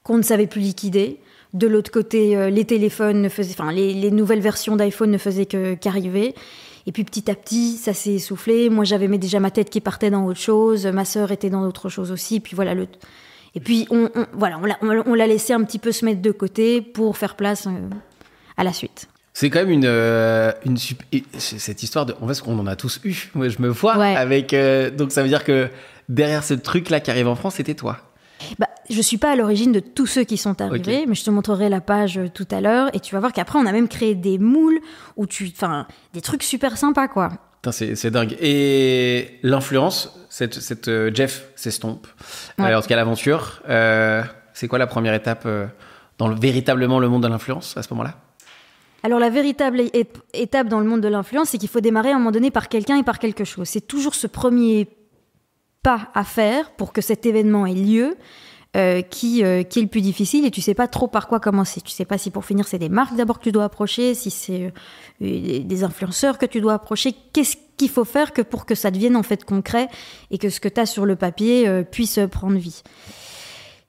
qu'on ne savait plus liquider. De l'autre côté, euh, les téléphones ne faisaient, enfin, les, les nouvelles versions d'iPhone ne faisaient que qu'arriver. Et puis petit à petit, ça s'est essoufflé. Moi, j'avais déjà ma tête qui partait dans autre chose. Ma sœur était dans autre chose aussi. Puis voilà le. Et puis on, on- voilà, on l'a- laissé un petit peu se mettre de côté pour faire place euh, à la suite. C'est quand même une, euh, une cette histoire de. En fait, on en a tous eu. Moi, je me vois Ouais. avec. euh, donc, ça veut dire que derrière ce truc-là qui arrive en France, c'était toi. Bah, je suis pas à l'origine de tous ceux qui sont arrivés, mais je te montrerai la page tout à l'heure et tu vas voir qu'après on a même créé des moules où tu, enfin, des trucs super sympas quoi. C'est dingue. Et l'influence, cette, cette euh, Jeff s'estompe. Ouais. Euh, en tout cas, l'aventure. c'est quoi la première étape euh, dans le, véritablement le monde de l'influence à ce moment-là? Alors la véritable étape dans le monde de l'influence, c'est qu'il faut démarrer à un moment donné par quelqu'un et par quelque chose. C'est toujours ce premier pas à faire pour que cet événement ait lieu. euh, qui, euh, qui est le plus difficile et tu sais pas trop par quoi commencer. Tu sais pas si pour finir c'est des marques d'abord que tu dois approcher, si c'est euh, des des influenceurs que tu dois approcher. Qu'est-ce qu'il faut faire que pour que ça devienne en fait concret et que ce que tu as sur le papier euh, puisse prendre vie.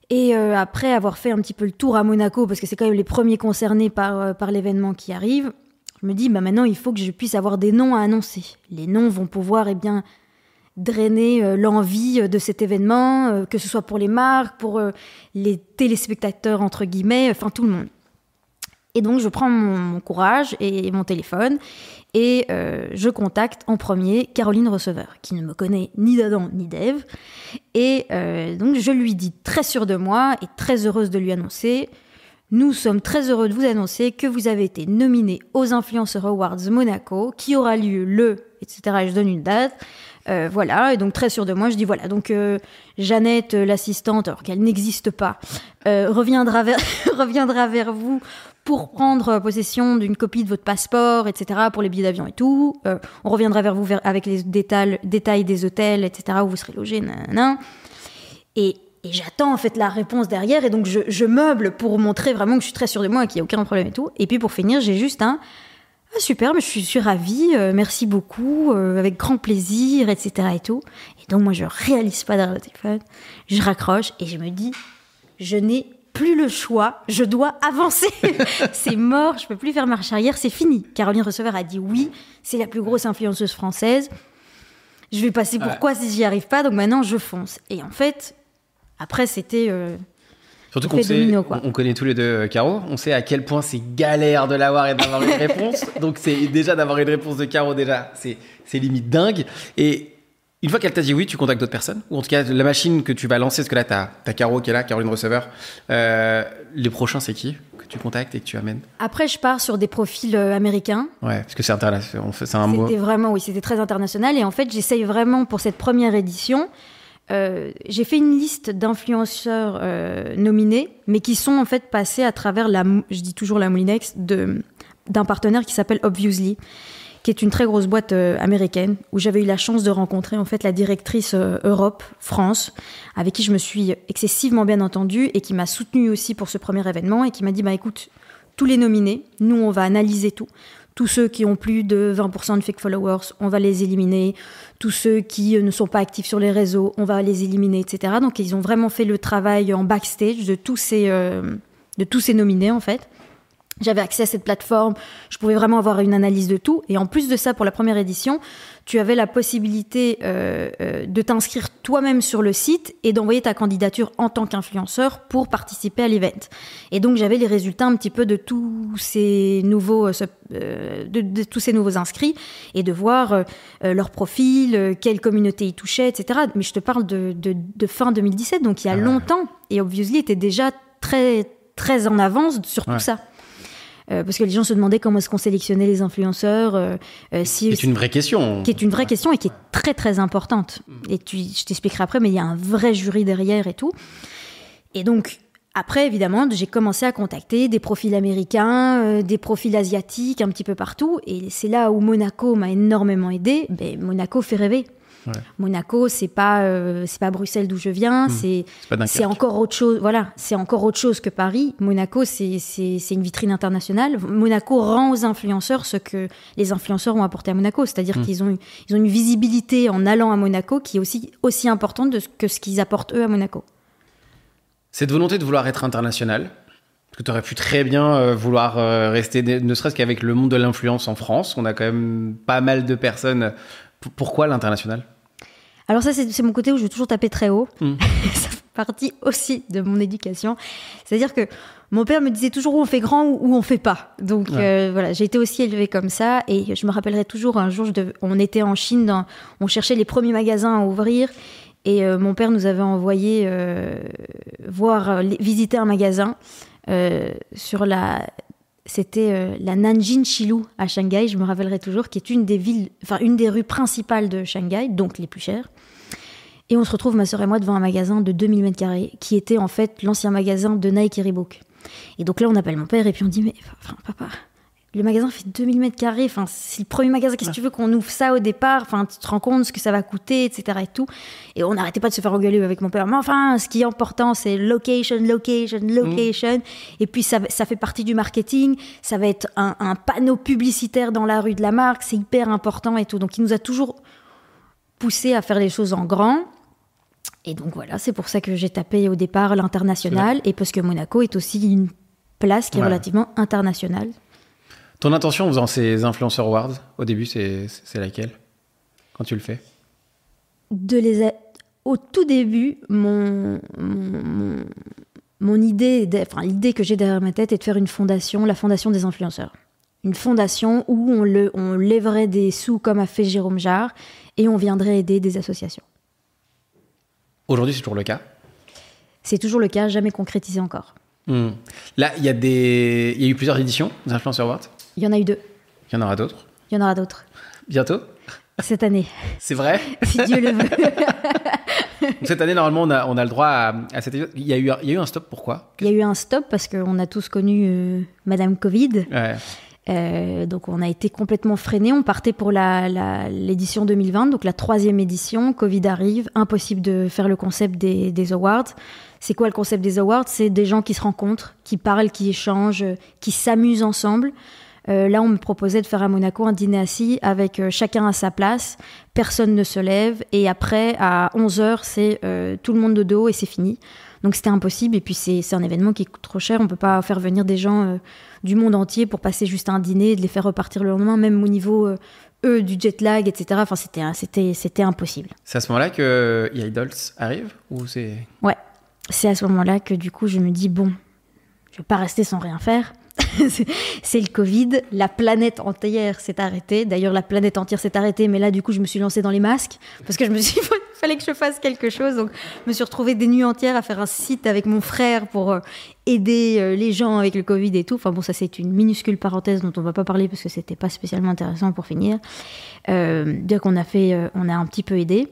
Et euh, après avoir fait un petit peu le tour à Monaco, parce que c'est quand même les premiers concernés par, euh, l'événement qui arrive, je me dis, bah maintenant, il faut que je puisse avoir des noms à annoncer. Les noms vont pouvoir, eh bien, drainer euh, l'envie euh, de cet événement, euh, que ce soit pour les marques, pour euh, les téléspectateurs, entre guillemets, enfin tout le monde. Et donc, je prends mon courage et mon téléphone et euh, je contacte en premier Caroline Receveur, qui ne me connaît ni d'Adam ni d'Ève. Et euh, donc, je lui dis très sûre de moi et très heureuse de lui annoncer Nous sommes très heureux de vous annoncer que vous avez été nominé aux Influencer Awards Monaco, qui aura lieu le, etc. Et je donne une date. Euh, voilà, et donc très sûre de moi, je dis voilà, donc Jeannette, l'assistante, alors qu'elle n'existe pas, reviendra, vers, reviendra vers vous pour prendre possession d'une copie de votre passeport, etc., pour les billets d'avion et tout. Euh, on reviendra vers vous avec les détails, des hôtels, etc., où vous serez logé, nanana. Et, et j'attends en fait la réponse derrière, et donc je, meuble pour montrer vraiment que je suis très sûre de moi qu'il n'y a aucun problème et tout. Et puis pour finir, j'ai juste un ah, super, mais je suis, je ravie, euh, merci beaucoup, euh, avec grand plaisir, etc. et tout. Et donc moi je réalise pas derrière le téléphone, je raccroche et je me dis, je n'ai plus le choix, je dois avancer. c'est mort, je peux plus faire marche arrière, c'est fini. Caroline Receveur a dit oui, c'est la plus grosse influenceuse française. Je vais passer pour Ouais. quoi si j'y arrive pas? Donc maintenant je fonce. Et en fait, après c'était euh, Surtout qu'on sait, on on connaît tous les deux euh, Caro, on sait à quel point c'est galère de l'avoir et d'avoir une réponse. Donc c'est déjà d'avoir une réponse de Caro déjà, c'est c'est limite dingue. Et une fois qu'elle t'a dit oui, tu contactes d'autres personnes ou en tout cas la machine que tu vas lancer, parce que là t'as as Caro qui est là, Caroline Receveur. Euh, les prochains c'est qui que tu contactes et que tu amènes? Après je pars sur des profils euh, américains. Ouais, parce que c'est international, c'est un mot. C'était vraiment, oui, c'était très international. Et en fait, j'essaye vraiment pour cette première édition. euh, j'ai fait une liste d'influenceurs euh, nominés, mais qui sont en fait passés à travers la, je dis toujours la Moulinex, d'un partenaire qui s'appelle Obviously, qui est une très grosse boîte euh, américaine où j'avais eu la chance de rencontrer en fait la directrice euh, Europe France, avec qui je me suis excessivement bien entendue et qui m'a soutenue aussi pour ce premier événement et qui m'a dit bah écoute tous les nominés, nous on va analyser tout tous ceux qui ont plus de 20% de fake followers, on va les éliminer. Tous ceux qui ne sont pas actifs sur les réseaux, on va les éliminer, etc. Donc ils ont vraiment fait le travail en backstage de tous ces, de tous ces nominés en fait. J'avais accès à cette plateforme, je pouvais vraiment avoir une analyse de tout. Et en plus de ça, pour la première édition, tu avais la possibilité euh, euh, de t'inscrire toi-même sur le site et d'envoyer ta candidature en tant qu'influenceur pour participer à l'event. Et donc j'avais les résultats un petit peu de tous ces nouveaux, euh, de, tous ces nouveaux inscrits et de voir leur profil, quelle communauté ils touchaient, etc. Mais je te parle de, de fin 2017, donc il y a ah longtemps. Et Obviously était déjà très très en avance sur tout ça. Euh, parce que les gens se demandaient comment est-ce qu'on sélectionnait les influenceurs. Euh, euh si, c'est une vraie question. Qui est une vraie question et qui est très très importante. Mm. Et tu, je t'expliquerai après, mais il y a un vrai jury derrière et tout. Et donc, après, évidemment, j'ai commencé à contacter des profils américains, euh, des profils asiatiques, un petit peu partout. Et c'est là où Monaco m'a énormément aidé. Ben, Monaco fait rêver. Monaco, c'est pas euh, c'est pas Bruxelles d'où je viens, hmm. c'est c'est encore autre chose. Voilà, c'est encore autre chose que Paris. Monaco, c'est c'est une vitrine internationale. Monaco rend aux influenceurs ce que les influenceurs ont apporté à Monaco, c'est-à-dire hmm. qu'ils ont ils ont une visibilité en allant à Monaco qui est aussi aussi importante que ce qu'ils apportent eux à Monaco. Cette volonté de vouloir être international, parce que tu aurais pu très bien euh, vouloir euh, rester, ne serait-ce qu'avec le monde de l'influence en France. On a quand même pas mal de personnes. Pourquoi l'international? Alors ça, c'est mon côté où je veux toujours taper très haut. Hmm. ça fait partie aussi de mon éducation. C'est-à-dire que mon père me disait toujours où on fait grand ou où on fait pas. Donc euh, voilà, j'ai été aussi élevée comme ça. Et je me rappellerai toujours un jour, on était en Chine, on cherchait les premiers magasins à ouvrir. Et euh, mon père nous avait envoyé euh, voir, visiter un magasin sur la c'était euh, la Nanjing Shilu à Shanghai, je me rappellerai toujours, qui est une des villes, enfin une des rues principales de Shanghai, donc les plus chères. Et on se retrouve, ma soeur et moi, devant un magasin de 2000 mètres carrés, qui était en fait l'ancien magasin de Nike et Reebok. Et donc là, on appelle mon père et puis on dit, mais enfin, papa, le magasin fait 2000 mètres carrés. Enfin, c'est le premier magasin. Qu'est-ce que tu veux qu'on ouvre ça au départ? Enfin, tu te rends compte ce que ça va coûter, etc. Et tout. Et on n'arrêtait pas de se faire engueuler avec mon père. Mais enfin, ce qui est important, c'est location, location, location. Et puis, ça, ça, fait partie du marketing. Ça va être un, un, panneau publicitaire dans la rue de la marque. C'est hyper important et tout. Donc, il nous a toujours poussé à faire les choses en grand. Et donc, voilà, c'est pour ça que j'ai tapé au départ l'international. Et parce que Monaco est aussi une place qui est relativement internationale. Ton intention en faisant ces Influencer Awards, au début, c'est laquelle? Quand tu le fais? De les Au tout début, mon, mon, idée, enfin, l'idée que j'ai derrière ma tête est de faire une fondation, la fondation des influenceurs. Une fondation où on, le, on lèverait des sous comme a fait Jérôme Jarre et on viendrait aider des associations. Aujourd'hui, c'est toujours le cas? C'est toujours le cas, jamais concrétisé encore. Hmm. Là, il y, a des... y a eu plusieurs éditions des Influencer Awards? Il y en a eu deux. Il y en aura d'autres Il y en aura d'autres. Bientôt Cette année. C'est vrai Si Dieu le veut. cette année, normalement, on a, on a le droit à, à cette il y, a eu, il y a eu un stop, pourquoi? Il y a eu un stop parce qu'on a tous connu euh, Madame Covid. Ouais. Euh, donc on a été complètement freiné. On partait pour l'édition la, 2020, donc la troisième édition. Covid arrive, impossible de faire le concept des, des awards. C'est quoi le concept des awards? C'est des gens qui se rencontrent, qui parlent, qui échangent, qui s'amusent ensemble. Euh, là, on me proposait de faire à Monaco un dîner assis avec euh, chacun à sa place, personne ne se lève, et après, à 11h, c'est euh, tout le monde de dos et c'est fini. Donc c'était impossible, et puis c'est un événement qui coûte trop cher, on peut pas faire venir des gens du monde entier pour passer juste un dîner et de les faire repartir le lendemain, même au niveau, eux, du jet lag, etc. Enfin, c'était impossible. C'est à ce moment-là que Idols arrive ou c'est... Ouais, c'est à ce moment-là que du coup, je me dis, bon, je vais pas rester sans rien faire. c'est le Covid. La planète entière s'est arrêtée. D'ailleurs, la planète entière s'est arrêtée, mais là, du coup, je me suis lancée dans les masques parce que je me suis dit, il fallait que je fasse quelque chose. Donc, je me suis retrouvée des nuits entières à faire un site avec mon frère pour euh, aider euh, les gens avec le Covid et tout. Enfin, bon, ça, c'est une minuscule parenthèse dont on va pas parler parce que c'était pas spécialement intéressant pour finir. Euh, bien qu'on a fait, euh, on a un petit peu aidé.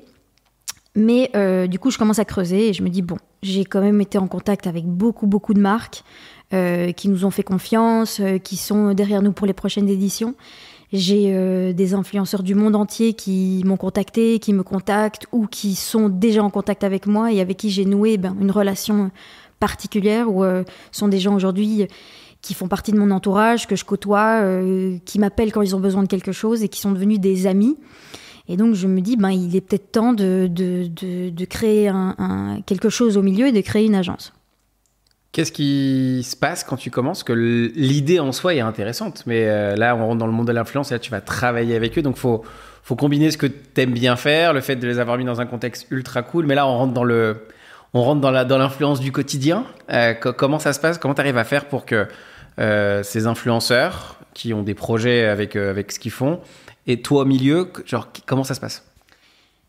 Mais du coup, je commence à creuser et je me dis, bon, j'ai quand même été en contact avec beaucoup, beaucoup de marques. Euh, qui nous ont fait confiance, euh, qui sont derrière nous pour les prochaines éditions. J'ai euh, des influenceurs du monde entier qui m'ont contacté, qui me contactent ou qui sont déjà en contact avec moi et avec qui j'ai noué ben, une relation particulière où sont des gens aujourd'hui qui font partie de mon entourage, que je côtoie, euh, qui m'appellent quand ils ont besoin de quelque chose et qui sont devenus des amis. Et donc je me dis, ben, il est peut-être temps de, de, de, créer un, quelque chose au milieu et de créer une agence. Qu'est-ce qui se passe quand tu commences? Que l'idée en soi est intéressante, mais euh, là on rentre dans le monde de l'influence et là tu vas travailler avec eux, donc faut faut combiner ce que tu aimes bien faire, le fait de les avoir mis dans un contexte ultra cool, mais là on rentre dans le on rentre dans la dans l'influence du quotidien. Euh, comment ça se passe? Comment tu arrives à faire pour que euh, ces influenceurs qui ont des projets avec avec ce qu'ils font et toi au milieu, genre, comment ça se passe?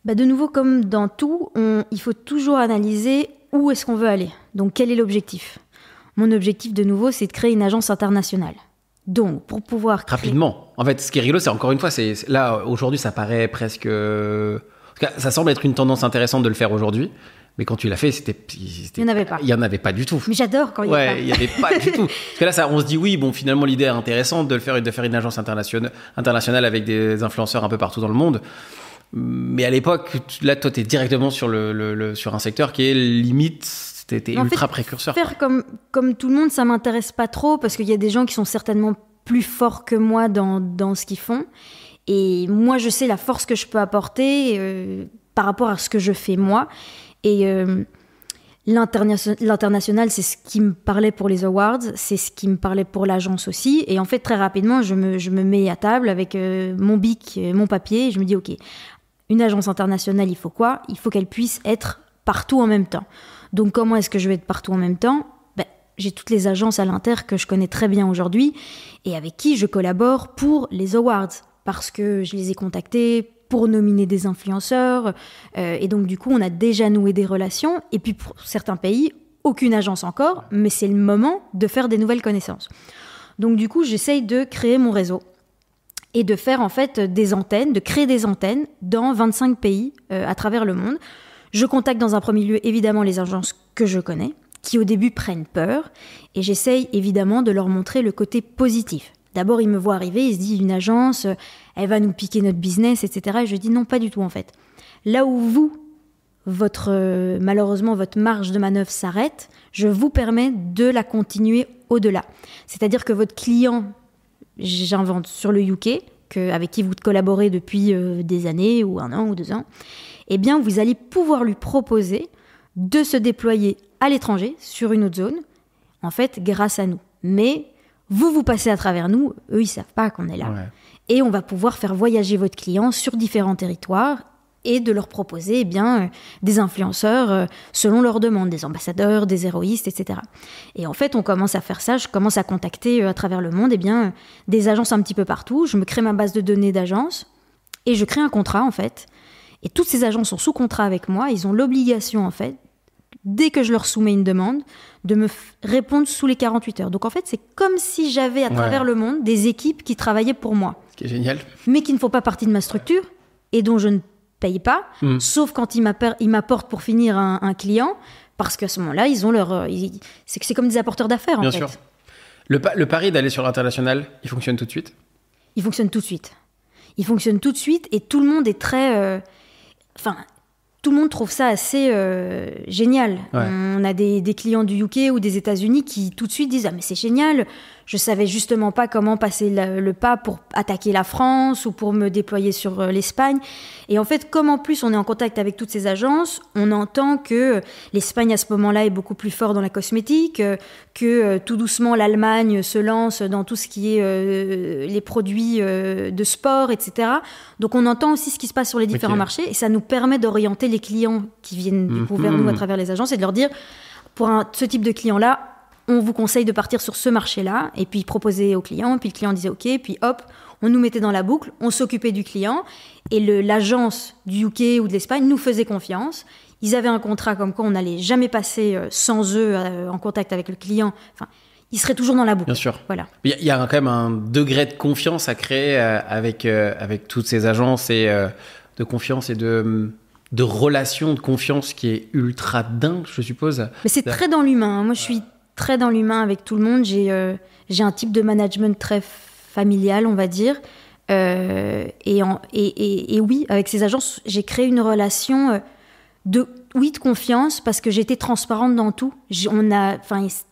Bah De nouveau, comme dans tout, il faut toujours analyser où est-ce qu'on veut aller? Donc, quel est l'objectif? Mon objectif, de nouveau, c'est de créer une agence internationale. Donc, pour pouvoir. Rapidement. En fait, ce qui est rigolo, c'est encore une fois, c'est là, aujourd'hui, ça paraît presque. Ça semble être une tendance intéressante de le faire aujourd'hui. Mais quand tu l'as fait, c'était. Il n'y en avait pas. Il n'y en avait pas du tout. Mais j'adore quand il n'y a pas. il n'y avait pas du tout. Parce que là, ça, on se dit, oui, bon, finalement, l'idée est intéressante de, le faire, de faire une agence internationale, internationale avec des influenceurs un peu partout dans le monde. Mais à l'époque, là, toi, tu es directement sur, le, sur un secteur qui est limite. C'était ultra précurseur. Faire comme, comme tout le monde, ça m'intéresse pas trop parce qu'il y a des gens qui sont certainement plus forts que moi dans, dans ce qu'ils font. Et moi, je sais la force que je peux apporter euh, par rapport à ce que je fais moi. Et euh, l'international, c'est ce qui me parlait pour les awards, c'est ce qui me parlait pour l'agence aussi. Et en fait, très rapidement, je me, je me mets à table avec euh, mon bic, mon papier, et je me dis, OK, une agence internationale, il faut quoi? Il faut qu'elle puisse être partout en même temps. Donc comment est-ce que je vais être partout en même temps? Ben, J'ai toutes les agences à l'inter que je connais très bien aujourd'hui et avec qui je collabore pour les awards parce que je les ai contactés pour nominer des influenceurs. Euh, et donc, du coup, on a déjà noué des relations. Et puis, pour certains pays, aucune agence encore, mais c'est le moment de faire des nouvelles connaissances. Donc, du coup, j'essaye de créer mon réseau et de faire en fait des antennes, de créer des antennes dans 25 pays euh, à travers le monde. Je contacte dans un premier lieu évidemment les agences que je connais, qui au début prennent peur, et j'essaye évidemment de leur montrer le côté positif. D'abord, ils me voient arriver, ils se disent une agence, elle va nous piquer notre business, etc. Et je dis non, pas du tout en fait. Là où vous, votre euh, malheureusement votre marge de manœuvre s'arrête, je vous permets de la continuer au-delà. C'est-à-dire que votre client, j'invente sur le UK, que, avec qui vous collaborez depuis euh, des années ou un an ou deux ans, eh bien vous allez pouvoir lui proposer de se déployer à l'étranger sur une autre zone, en fait grâce à nous. Mais vous, vous passez à travers nous, eux, ils savent pas qu'on est là. Et on va pouvoir faire voyager votre client sur différents territoires et de leur proposer eh bien, euh, des influenceurs euh, selon leurs demandes, des ambassadeurs, des héroïstes, etc. Et en fait, on commence à faire ça, je commence à contacter euh, à travers le monde eh bien, des agences un petit peu partout, je me crée ma base de données d'agences et je crée un contrat en fait. Et toutes ces agences sont sous contrat avec moi, ils ont l'obligation en fait dès que je leur soumets une demande, de me répondre sous les 48 heures. Donc en fait, c'est comme si j'avais à travers le monde des équipes qui travaillaient pour moi. Ce qui est génial. Mais qui ne font pas partie de ma structure et dont je ne paye pas, hmm. sauf quand ils m'apportent pour finir un, client, parce qu'à ce moment-là, ils ont leur. Euh, c'est comme des apporteurs d'affaires, en Bien sûr. Le, le pari d'aller sur l'international, il fonctionne tout de suite? Il fonctionne tout de suite. Il fonctionne tout de suite et tout le monde est très. Euh, enfin, tout le monde trouve ça assez euh, génial. On a des, clients du UK ou des États-Unis qui tout de suite disent ah mais c'est génial. Je savais justement pas comment passer le, pas pour attaquer la France ou pour me déployer sur euh, l'Espagne. Et en fait, comme en plus on est en contact avec toutes ces agences, on entend que l'Espagne à ce moment-là est beaucoup plus fort dans la cosmétique, euh, que tout doucement l'Allemagne se lance dans tout ce qui est les produits de sport, etc. Donc on entend aussi ce qui se passe sur les différents marchés et ça nous permet d'orienter les clients qui viennent du coup vers nous à travers les agences et de leur dire pour ce type de client-là, on vous conseille de partir sur ce marché-là et puis proposer au client, puis le client disait OK, puis hop, on nous mettait dans la boucle, on s'occupait du client et l'agence du UK ou de l'Espagne nous faisait confiance. Ils avaient un contrat comme quoi on n'allait jamais passer euh, sans eux euh, en contact avec le client. Enfin, il serait toujours dans la boucle. Bien sûr. Voilà. Il y, a quand même un degré de confiance à créer euh, avec, avec toutes ces agences et de confiance et de, de relation de confiance qui est ultra dingue, je suppose. Mais c'est très dans l'humain. Hein. Moi, je suis très dans l'humain avec tout le monde. J'ai j'ai un type de management très familial, on va dire. et, en, et, et, et, oui, avec ces agences, j'ai créé une relation de oui confiance parce que j'étais transparente dans tout. On a,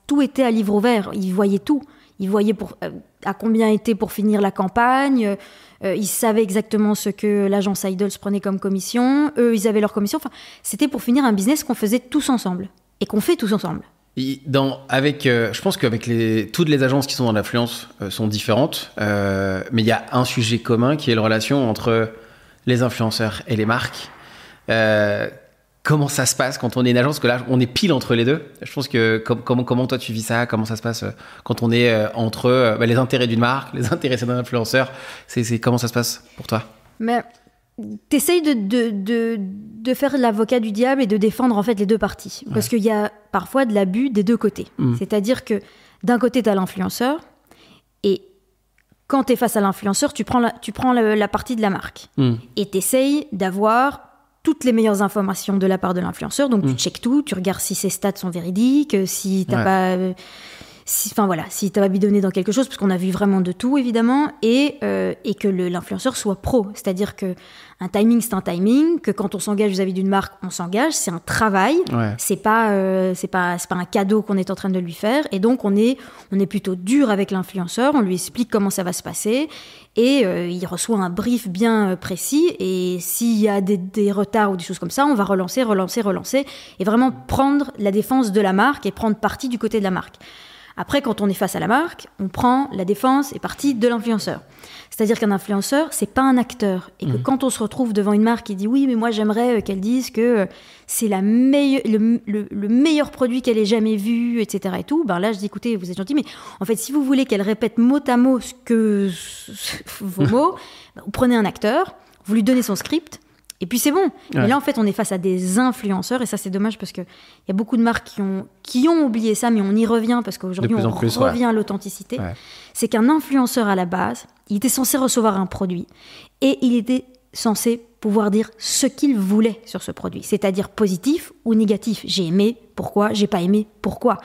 tout était à livre ouvert. Ils voyaient tout. ils voyaient euh, à combien était pour finir la campagne. euh, ils savaient exactement ce que l'agence Idols prenait comme commission. Eux, ils avaient leur commission. C'était pour finir un business qu'on faisait tous ensemble et qu'on fait tous ensemble. Avec, euh, je pense qu'avec les, toutes les agences qui sont dans l'influence euh, sont différentes, euh, mais il y a un sujet commun qui est la relation entre les influenceurs et les marques. Euh, comment ça se passe quand on est une agence Parce que là, on est pile entre les deux. Je pense que com- comment, toi tu vis ça? Comment ça se passe quand on est entre bah, les intérêts d'une marque, les intérêts d'un influenceur? C'est, comment ça se passe pour toi? T'essayes de, de, de, de faire l'avocat du diable et de défendre en fait les deux parties. Parce qu'il y a parfois de l'abus des deux côtés. Mm. C'est-à-dire que d'un côté, tu as l'influenceur et quand tu es face à l'influenceur, tu prends, la, tu prends la, la partie de la marque. Hmm. Et tu essayes d'avoir toutes les meilleures informations de la part de l'influenceur. Donc tu Mm. checkes tout, tu regardes si ses stats sont véridiques, si t'as Ouais. pas... si- Enfin voilà, si t'as pas bidonné dans quelque chose, parce qu'on a vu vraiment de tout évidemment, et, euh, et que l'influenceur soit pro. C'est-à-dire que un timing, c'est un timing, que quand on s'engage vis-à-vis d'une marque, on s'engage, c'est un travail. Ouais. C'est pas, euh, c'est pas, c'est pas un cadeau qu'on est en train de lui faire. Et donc, on est, on est plutôt dur avec l'influenceur. On lui explique comment ça va se passer. Et euh, il reçoit un brief bien précis. Et s'il y a des, des retards ou des choses comme ça, on va relancer, relancer, relancer. Et vraiment prendre la défense de la marque et prendre parti du côté de la marque. Après, quand on est face à la marque, on prend la défense et partie de l'influenceur. C'est-à-dire qu'un influenceur, c'est pas un acteur. Et que quand on se retrouve devant une marque qui dit oui, mais moi j'aimerais euh, qu'elle dise que euh, c'est la meilleure, le, le- le meilleur produit qu'elle ait jamais vu, etc. et tout, ben là je dis écoutez, vous êtes gentil, mais en fait, si vous voulez qu'elle répète mot à mot ce que vos mots, ben, vous prenez un acteur, vous lui donnez son script. Et puis c'est bon. Ouais. Mais là, en fait, on est face à des influenceurs, et ça, c'est dommage parce qu'il y a beaucoup de marques qui ont, qui ont oublié ça, mais on y revient parce qu'aujourd'hui, plus on ouais. revient à l'authenticité. Ouais. C'est qu'un influenceur à la base, il était censé recevoir un produit et il était censé pouvoir dire ce qu'il voulait sur ce produit, c'est-à-dire positif ou négatif. J'ai aimé, pourquoi? J'ai pas aimé, pourquoi?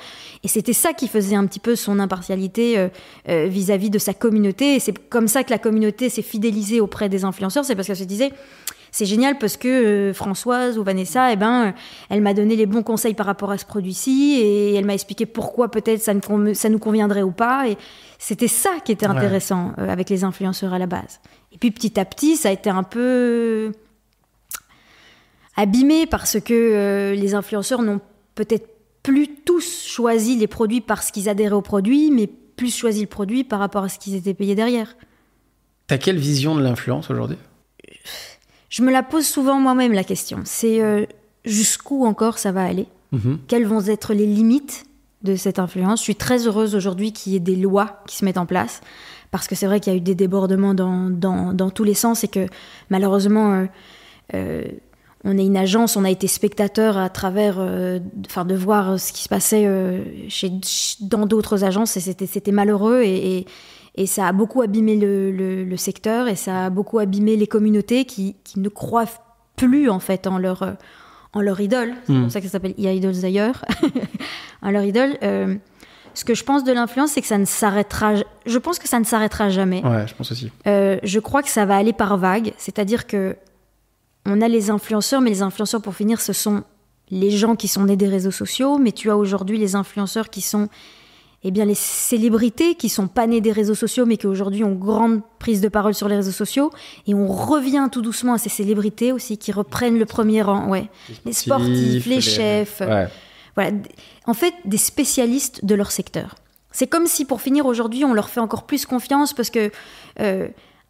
Et c'était ça qui faisait un petit peu son impartialité euh, euh, vis-à-vis de sa communauté. Et c'est comme ça que la communauté s'est fidélisée auprès des influenceurs. C'est parce qu'elle se disait c'est génial parce que euh, Françoise ou Vanessa, eh ben, euh, elle m'a donné les bons conseils par rapport à ce produit-ci et elle m'a expliqué pourquoi peut-être ça, nous conviendrait ou pas. Et c'était ça qui était intéressant euh, avec les influenceurs à la base. Et puis petit à petit, ça a été un peu abîmé parce que euh, les influenceurs n'ont peut-être plus tous choisi les produits parce qu'ils adhéraient au produit, mais plus choisi le produit par rapport à ce qu'ils étaient payés derrière. T'as quelle vision de l'influence aujourd'hui? Je me la pose souvent moi-même la question. C'est euh, jusqu'où encore ça va aller? Mhm. Quelles vont être les limites de cette influence? Je suis très heureuse aujourd'hui qu'il y ait des lois qui se mettent en place. Parce que c'est vrai qu'il y a eu des débordements dans, dans, dans tous les sens et que malheureusement, euh, euh, on est une agence, on a été spectateur à travers, euh, enfin, de voir ce qui se passait chez, dans d'autres agences et c'était, c'était malheureux et, et, et ça a beaucoup abîmé le, le, le secteur et ça a beaucoup abîmé les communautés qui, qui ne croient plus en fait en leur, euh, en leur idole. C'est Mm. pour ça que ça s'appelle e-idols d'ailleurs. en leur idole. Euh, ce que je pense de l'influence, c'est que ça ne s'arrêtera. Je pense que ça ne s'arrêtera jamais. Ouais, je pense aussi. Euh, je crois que ça va aller par vagues, c'est-à-dire que on a les influenceurs, mais les influenceurs, pour finir, ce sont les gens qui sont nés des réseaux sociaux, mais tu as aujourd'hui les influenceurs qui sont eh bien, les célébrités qui sont pas nées des réseaux sociaux, mais qui aujourd'hui ont grande prise de parole sur les réseaux sociaux. Et on revient tout doucement à ces célébrités aussi qui reprennent le premier rang. Ouais. Les sportifs, les, chefs. Ouais. Voilà. En fait, des spécialistes de leur secteur. C'est comme si, pour finir aujourd'hui, on leur fait encore plus confiance parce que euh,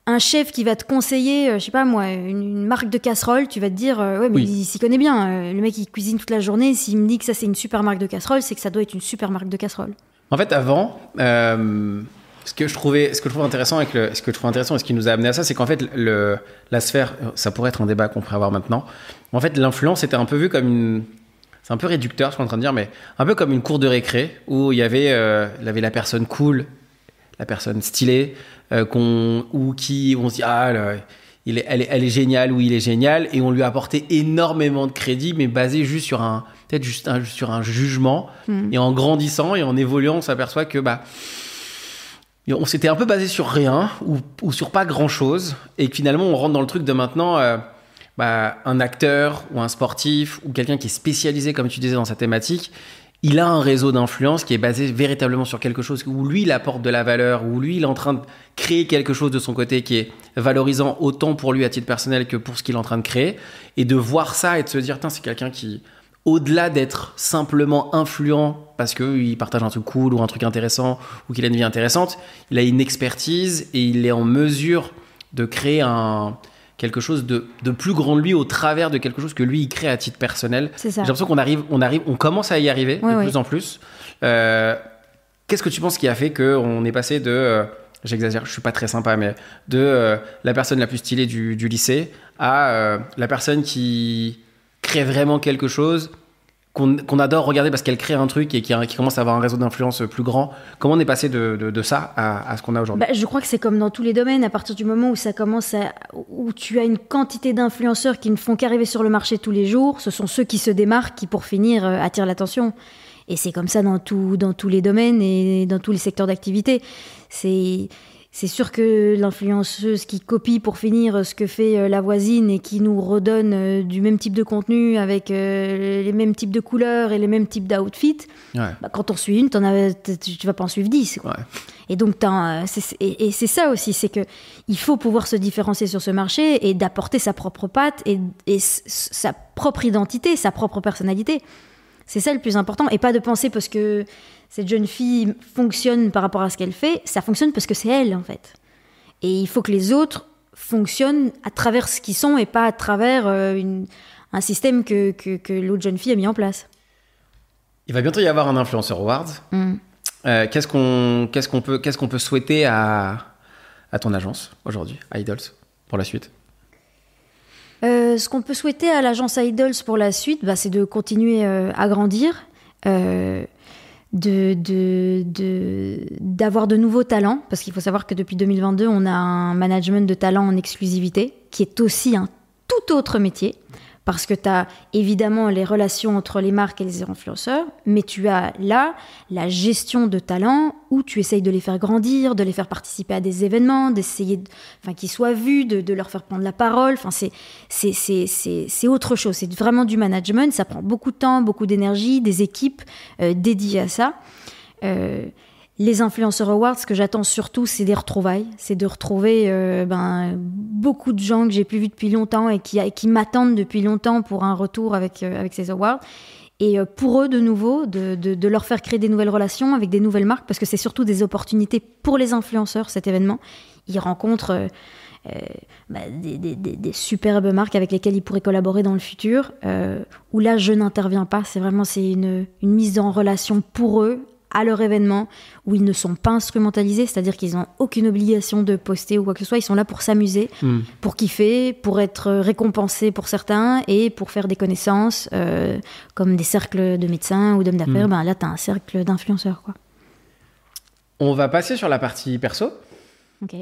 un chef qui va te conseiller, euh, je sais pas moi, une, une marque de casserole, tu vas te dire, euh, ouais, mais Oui. il s'y connaît bien. euh, le mec, il cuisine toute la journée. S'il me dit que ça, c'est une super marque de casserole, c'est que ça doit être une super marque de casserole. En fait, avant, euh, ce que je trouvais, je trouve intéressant ce que je trouve intéressant et ce qui nous a amené à ça, c'est qu'en fait, la sphère, ça pourrait être un débat qu'on pourrait avoir maintenant. En fait, l'influence était un peu vu comme une, c'est un peu réducteur, qu'on est en train de dire, mais un peu comme une cour de récré où il y avait, euh, il y avait la personne cool, la personne stylée, euh, qu'on, ou qui, on se dit ah, elle est géniale ou il est génial, et on lui a apporté énormément de crédit, mais basé juste sur un, peut-être juste un- sur un jugement. Mm. Et en grandissant et en évoluant, on s'aperçoit que bah, on s'était un peu basé sur rien ou, ou sur pas grand chose, et que finalement on rentre dans le truc de maintenant. euh, bah, un acteur ou un sportif ou quelqu'un qui est spécialisé, comme tu disais, dans sa thématique, il a un réseau d'influence qui est basé véritablement sur quelque chose où lui il apporte de la valeur, où lui il est en train de créer quelque chose de son côté qui est valorisant autant pour lui à titre personnel que pour ce qu'il est en train de créer, et de voir ça et de se dire, c'est quelqu'un qui, au-delà d'être simplement influent parce qu'il partage un truc cool ou un truc intéressant ou qu'il a une vie intéressante, il a une expertise et il est en mesure de créer un, quelque chose de, plus grand de lui au travers de quelque chose que lui il crée à titre personnel. J'ai l'impression qu'on arrive, on arrive, on commence à y arriver de plus en plus. Euh, qu'est-ce que tu penses qui a fait qu'on est passé de, euh, j'exagère, je suis pas très sympa, mais de euh, la personne la plus stylée du, du lycée à la personne qui crée vraiment quelque chose qu'on adore regarder parce qu'elle crée un truc et qui, commence à avoir un réseau d'influence plus grand. Comment on est passé de, ça à, à ce qu'on a aujourd'hui? Bah, Je crois que c'est comme dans tous les domaines, à partir du moment où ça commence à, où tu as une quantité d'influenceurs qui ne font qu'arriver sur le marché tous les jours, ce sont ceux qui se démarquent qui, pour finir, euh, attirent l'attention. Et c'est comme ça dans, tout, dans tous les domaines et dans tous les secteurs d'activité. C'est c'est sûr que l'influenceuse qui copie pour finir ce que fait euh, la voisine et qui nous redonne euh, du même type de contenu avec euh, les mêmes types de couleurs et les mêmes types d'outfits, bah, quand on suit une, en tu vas pas en suivre dix. Et donc, et, c'est ça aussi, c'est que il faut pouvoir se différencier sur ce marché et d'apporter sa propre patte et, et sa propre identité, sa propre personnalité. C'est ça le plus important et pas de penser parce que cette jeune fille fonctionne par rapport à ce qu'elle fait, ça fonctionne parce que c'est elle en fait. Et il faut que les autres fonctionnent à travers ce qu'ils sont et pas à travers euh, un système que, que, l'autre jeune fille a mis en place. Il va bientôt y avoir un influencer award. Mm. Euh, qu'est-ce qu'on qu'est-ce qu'on peut qu'est-ce qu'on peut souhaiter à, à ton agence aujourd'hui, Idols, pour la suite? Euh, ce qu'on peut souhaiter à l'agence Idols pour la suite, bah, c'est de continuer à grandir, euh, de, d'avoir de, nouveaux talents, parce qu'il faut savoir que depuis 2022, on a un management de talents en exclusivité, qui est aussi un tout autre métier parce que tu as évidemment les relations entre les marques et les influenceurs, mais tu as là la gestion de talents où tu essayes de les faire grandir, de les faire participer à des événements, d'essayer enfin, qu'ils soient vus, de, leur faire prendre la parole. C'est, c'est, autre chose. C'est vraiment du management. Ça prend beaucoup de temps, beaucoup d'énergie, des équipes euh, dédiées à ça. Euh, les influenceurs awards, ce que j'attends surtout, c'est des retrouvailles. C'est de retrouver euh, ben, beaucoup de gens que j'ai plus vus depuis longtemps et qui, m'attendent depuis longtemps pour un retour avec, euh, ces awards. Et euh, pour eux, de nouveau, de, leur faire créer des nouvelles relations avec des nouvelles marques, parce que c'est surtout des opportunités pour les influenceurs, cet événement. Ils rencontrent bah, des, superbes marques avec lesquelles ils pourraient collaborer dans le futur, où là, je n'interviens pas. C'est vraiment une mise en relation pour eux, à leur événement où ils ne sont pas instrumentalisés, c'est-à-dire qu'ils n'ont aucune obligation de poster ou quoi que ce soit, ils sont là pour s'amuser, hmm. pour kiffer, pour être récompensés pour certains et pour faire des connaissances euh, comme des cercles de médecins ou d'hommes d'affaires. Hmm. Ben là, tu as un cercle d'influenceurs. quoi. On va passer sur la partie perso. Ok.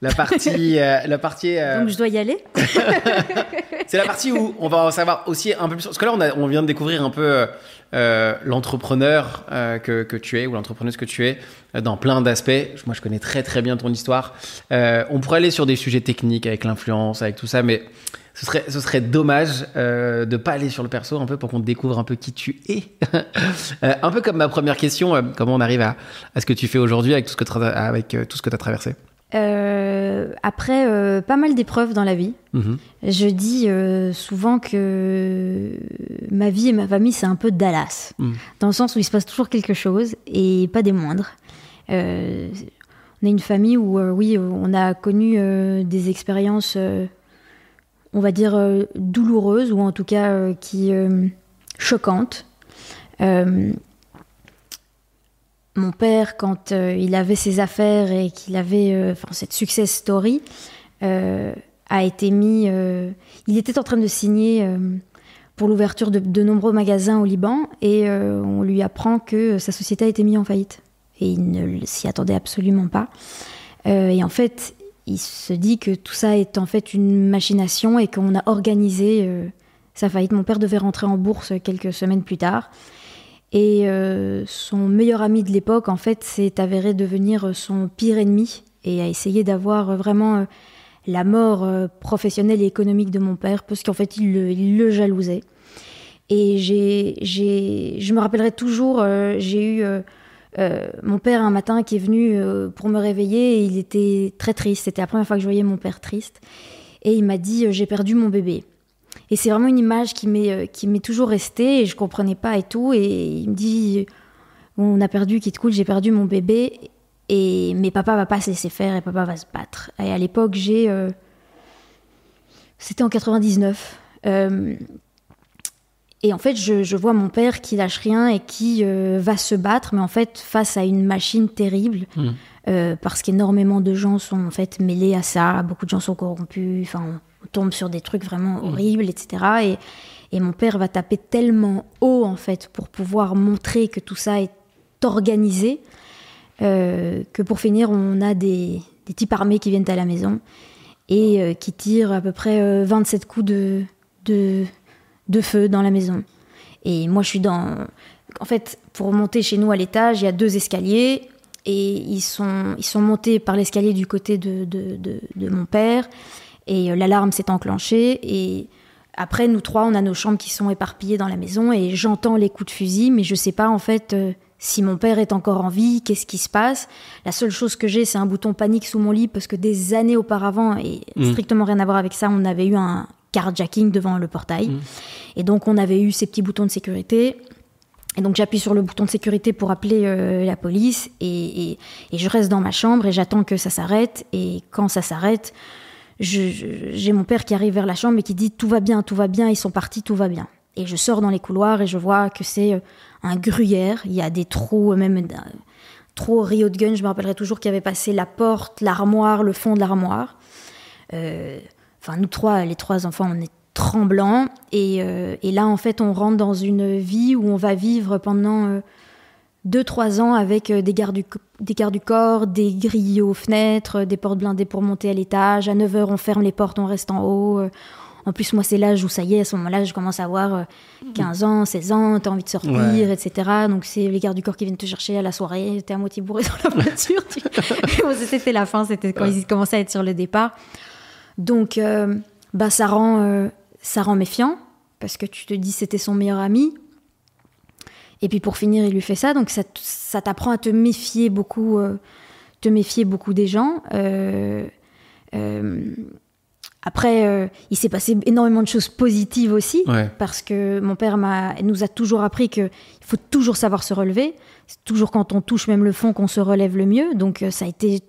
La partie, euh, la partie. Euh, Donc je dois y aller. c'est la partie où on va en savoir aussi un peu plus. Parce que là, on, a, on vient de découvrir un peu euh, l'entrepreneur que, que, tu es ou l'entrepreneuse que tu es dans plein d'aspects. Moi, je connais très très bien ton histoire. on pourrait aller sur des sujets techniques avec l'influence, avec tout ça, mais ce serait, ce serait dommage de ne pas aller sur le perso un peu pour qu'on découvre un peu qui tu es. un peu comme ma première question, comment on arrive à, à ce que tu fais aujourd'hui avec tout ce que, avec, tout ce que tu as traversé euh, après euh, pas mal d'épreuves dans la vie, mhm. je dis euh, souvent que ma vie et ma famille, c'est un peu Dallas. Mhm. Dans le sens où il se passe toujours quelque chose et pas des moindres. on a une famille où, oui, on a connu des expériences, on va dire, douloureuses ou en tout cas qui choquantes. Mon père, quand euh, il avait ses affaires et qu'il avait euh, cette success story, euh, a été mis. il était en train de signer pour l'ouverture de, nombreux magasins au Liban et on lui apprend que sa société a été mise en faillite. Et il ne s'y attendait absolument pas. et en fait, il se dit que tout ça est en fait une machination et qu'on a organisé sa faillite. Mon père devait rentrer en bourse quelques semaines plus tard. Et euh, son meilleur ami de l'époque, en fait, s'est avéré devenir son pire ennemi et a essayé d'avoir vraiment euh, la mort euh, professionnelle et économique de mon père, parce qu'en fait, il le, jalousait. Et j'ai, j'ai, je me rappellerai toujours, euh, j'ai eu euh, euh, mon père un matin qui est venu euh, pour me réveiller et il était très triste. C'était la première fois que je voyais mon père triste. Et il m'a dit euh, J'ai perdu mon bébé. Et c'est vraiment une image qui m'est, euh, qui m'est toujours restée et je comprenais pas et tout. Et il me dit On a perdu, te cool, j'ai perdu mon bébé. Et, mais papa va pas se laisser faire et papa va se battre. Et à l'époque, j'ai. euh, c'était en 99. Euh, et en fait, je, je vois mon père qui lâche rien et qui euh, va se battre, mais en fait, face à une machine terrible, Mm. euh, parce qu'énormément de gens sont en fait mêlés à ça, beaucoup de gens sont corrompus, enfin, on, tombe sur des trucs vraiment horribles, etc. Et, et mon père va taper tellement haut, en fait, pour pouvoir montrer que tout ça est organisé, euh, que pour finir, on a des, des types armés qui viennent à la maison et euh, qui tirent à peu près euh, 27 coups de, de, de feu dans la maison. Et moi, je suis dans. En fait, pour monter chez nous à l'étage, il y a deux escaliers. Et ils sont, ils sont montés par l'escalier du côté de, de- de mon père. Et euh, l'alarme s'est enclenchée. Et après, nous trois, on a nos chambres qui sont éparpillées dans la maison. Et j'entends les coups de fusil, mais je sais pas en fait euh, si mon père est encore en vie, qu'est-ce qui se passe? La seule chose que j'ai, c'est un bouton panique sous mon lit parce que des années auparavant, et Mm. strictement rien à voir avec ça, on avait eu un carjacking devant le portail. Mm. Et donc, on avait eu ces petits boutons de sécurité. Et donc, j'appuie sur le bouton de sécurité pour appeler euh, la police. Et, et- et je reste dans ma chambre et j'attends que ça s'arrête. Et quand ça s'arrête, j'ai mon père qui arrive vers la chambre et qui dit Tout va bien, tout va bien, ils sont partis, tout va bien. Et je sors dans les couloirs et je vois que c'est euh, un gruyère. Il y a des trous, euh, même au Rio de Gun. Je me rappellerai toujours qu'il y avait passé la porte, l'armoire, le fond de l'armoire. Euh, Enfin, nous trois, les trois enfants, on est tremblants. Et, là, en fait, on rentre dans une vie où on va vivre pendant deux, trois ans avec euh, des gardes, du, co- des gardes du corps, des grilles aux fenêtres, euh, des portes blindées pour monter à l'étage. À 9 h on ferme les portes, on reste en haut. Euh, En plus, moi, c'est l'âge où ça y est, à ce moment-là, je commence à avoir euh, 15 ans, 16 ans, t'as envie de sortir, Ouais. etc. Donc, c'est les gardes du corps qui viennent te chercher à la soirée, t'es à moitié bourré dans la voiture. tu- c'était la fin, c'était quand ils commençaient à être sur le départ. Donc, euh, bah, ça, rend, euh, ça rend méfiant, parce que tu te dis c'était son meilleur ami. Et puis pour finir, il lui fait ça, donc ça, ça t'apprend à te méfier beaucoup, euh, te méfier beaucoup des gens. Euh, euh, après, il s'est passé énormément de choses positives aussi, Ouais. parce que mon père m'a, nous a toujours appris qu'il faut toujours savoir se relever. C'est toujours quand on touche même le fond qu'on se relève le mieux. Donc ça a été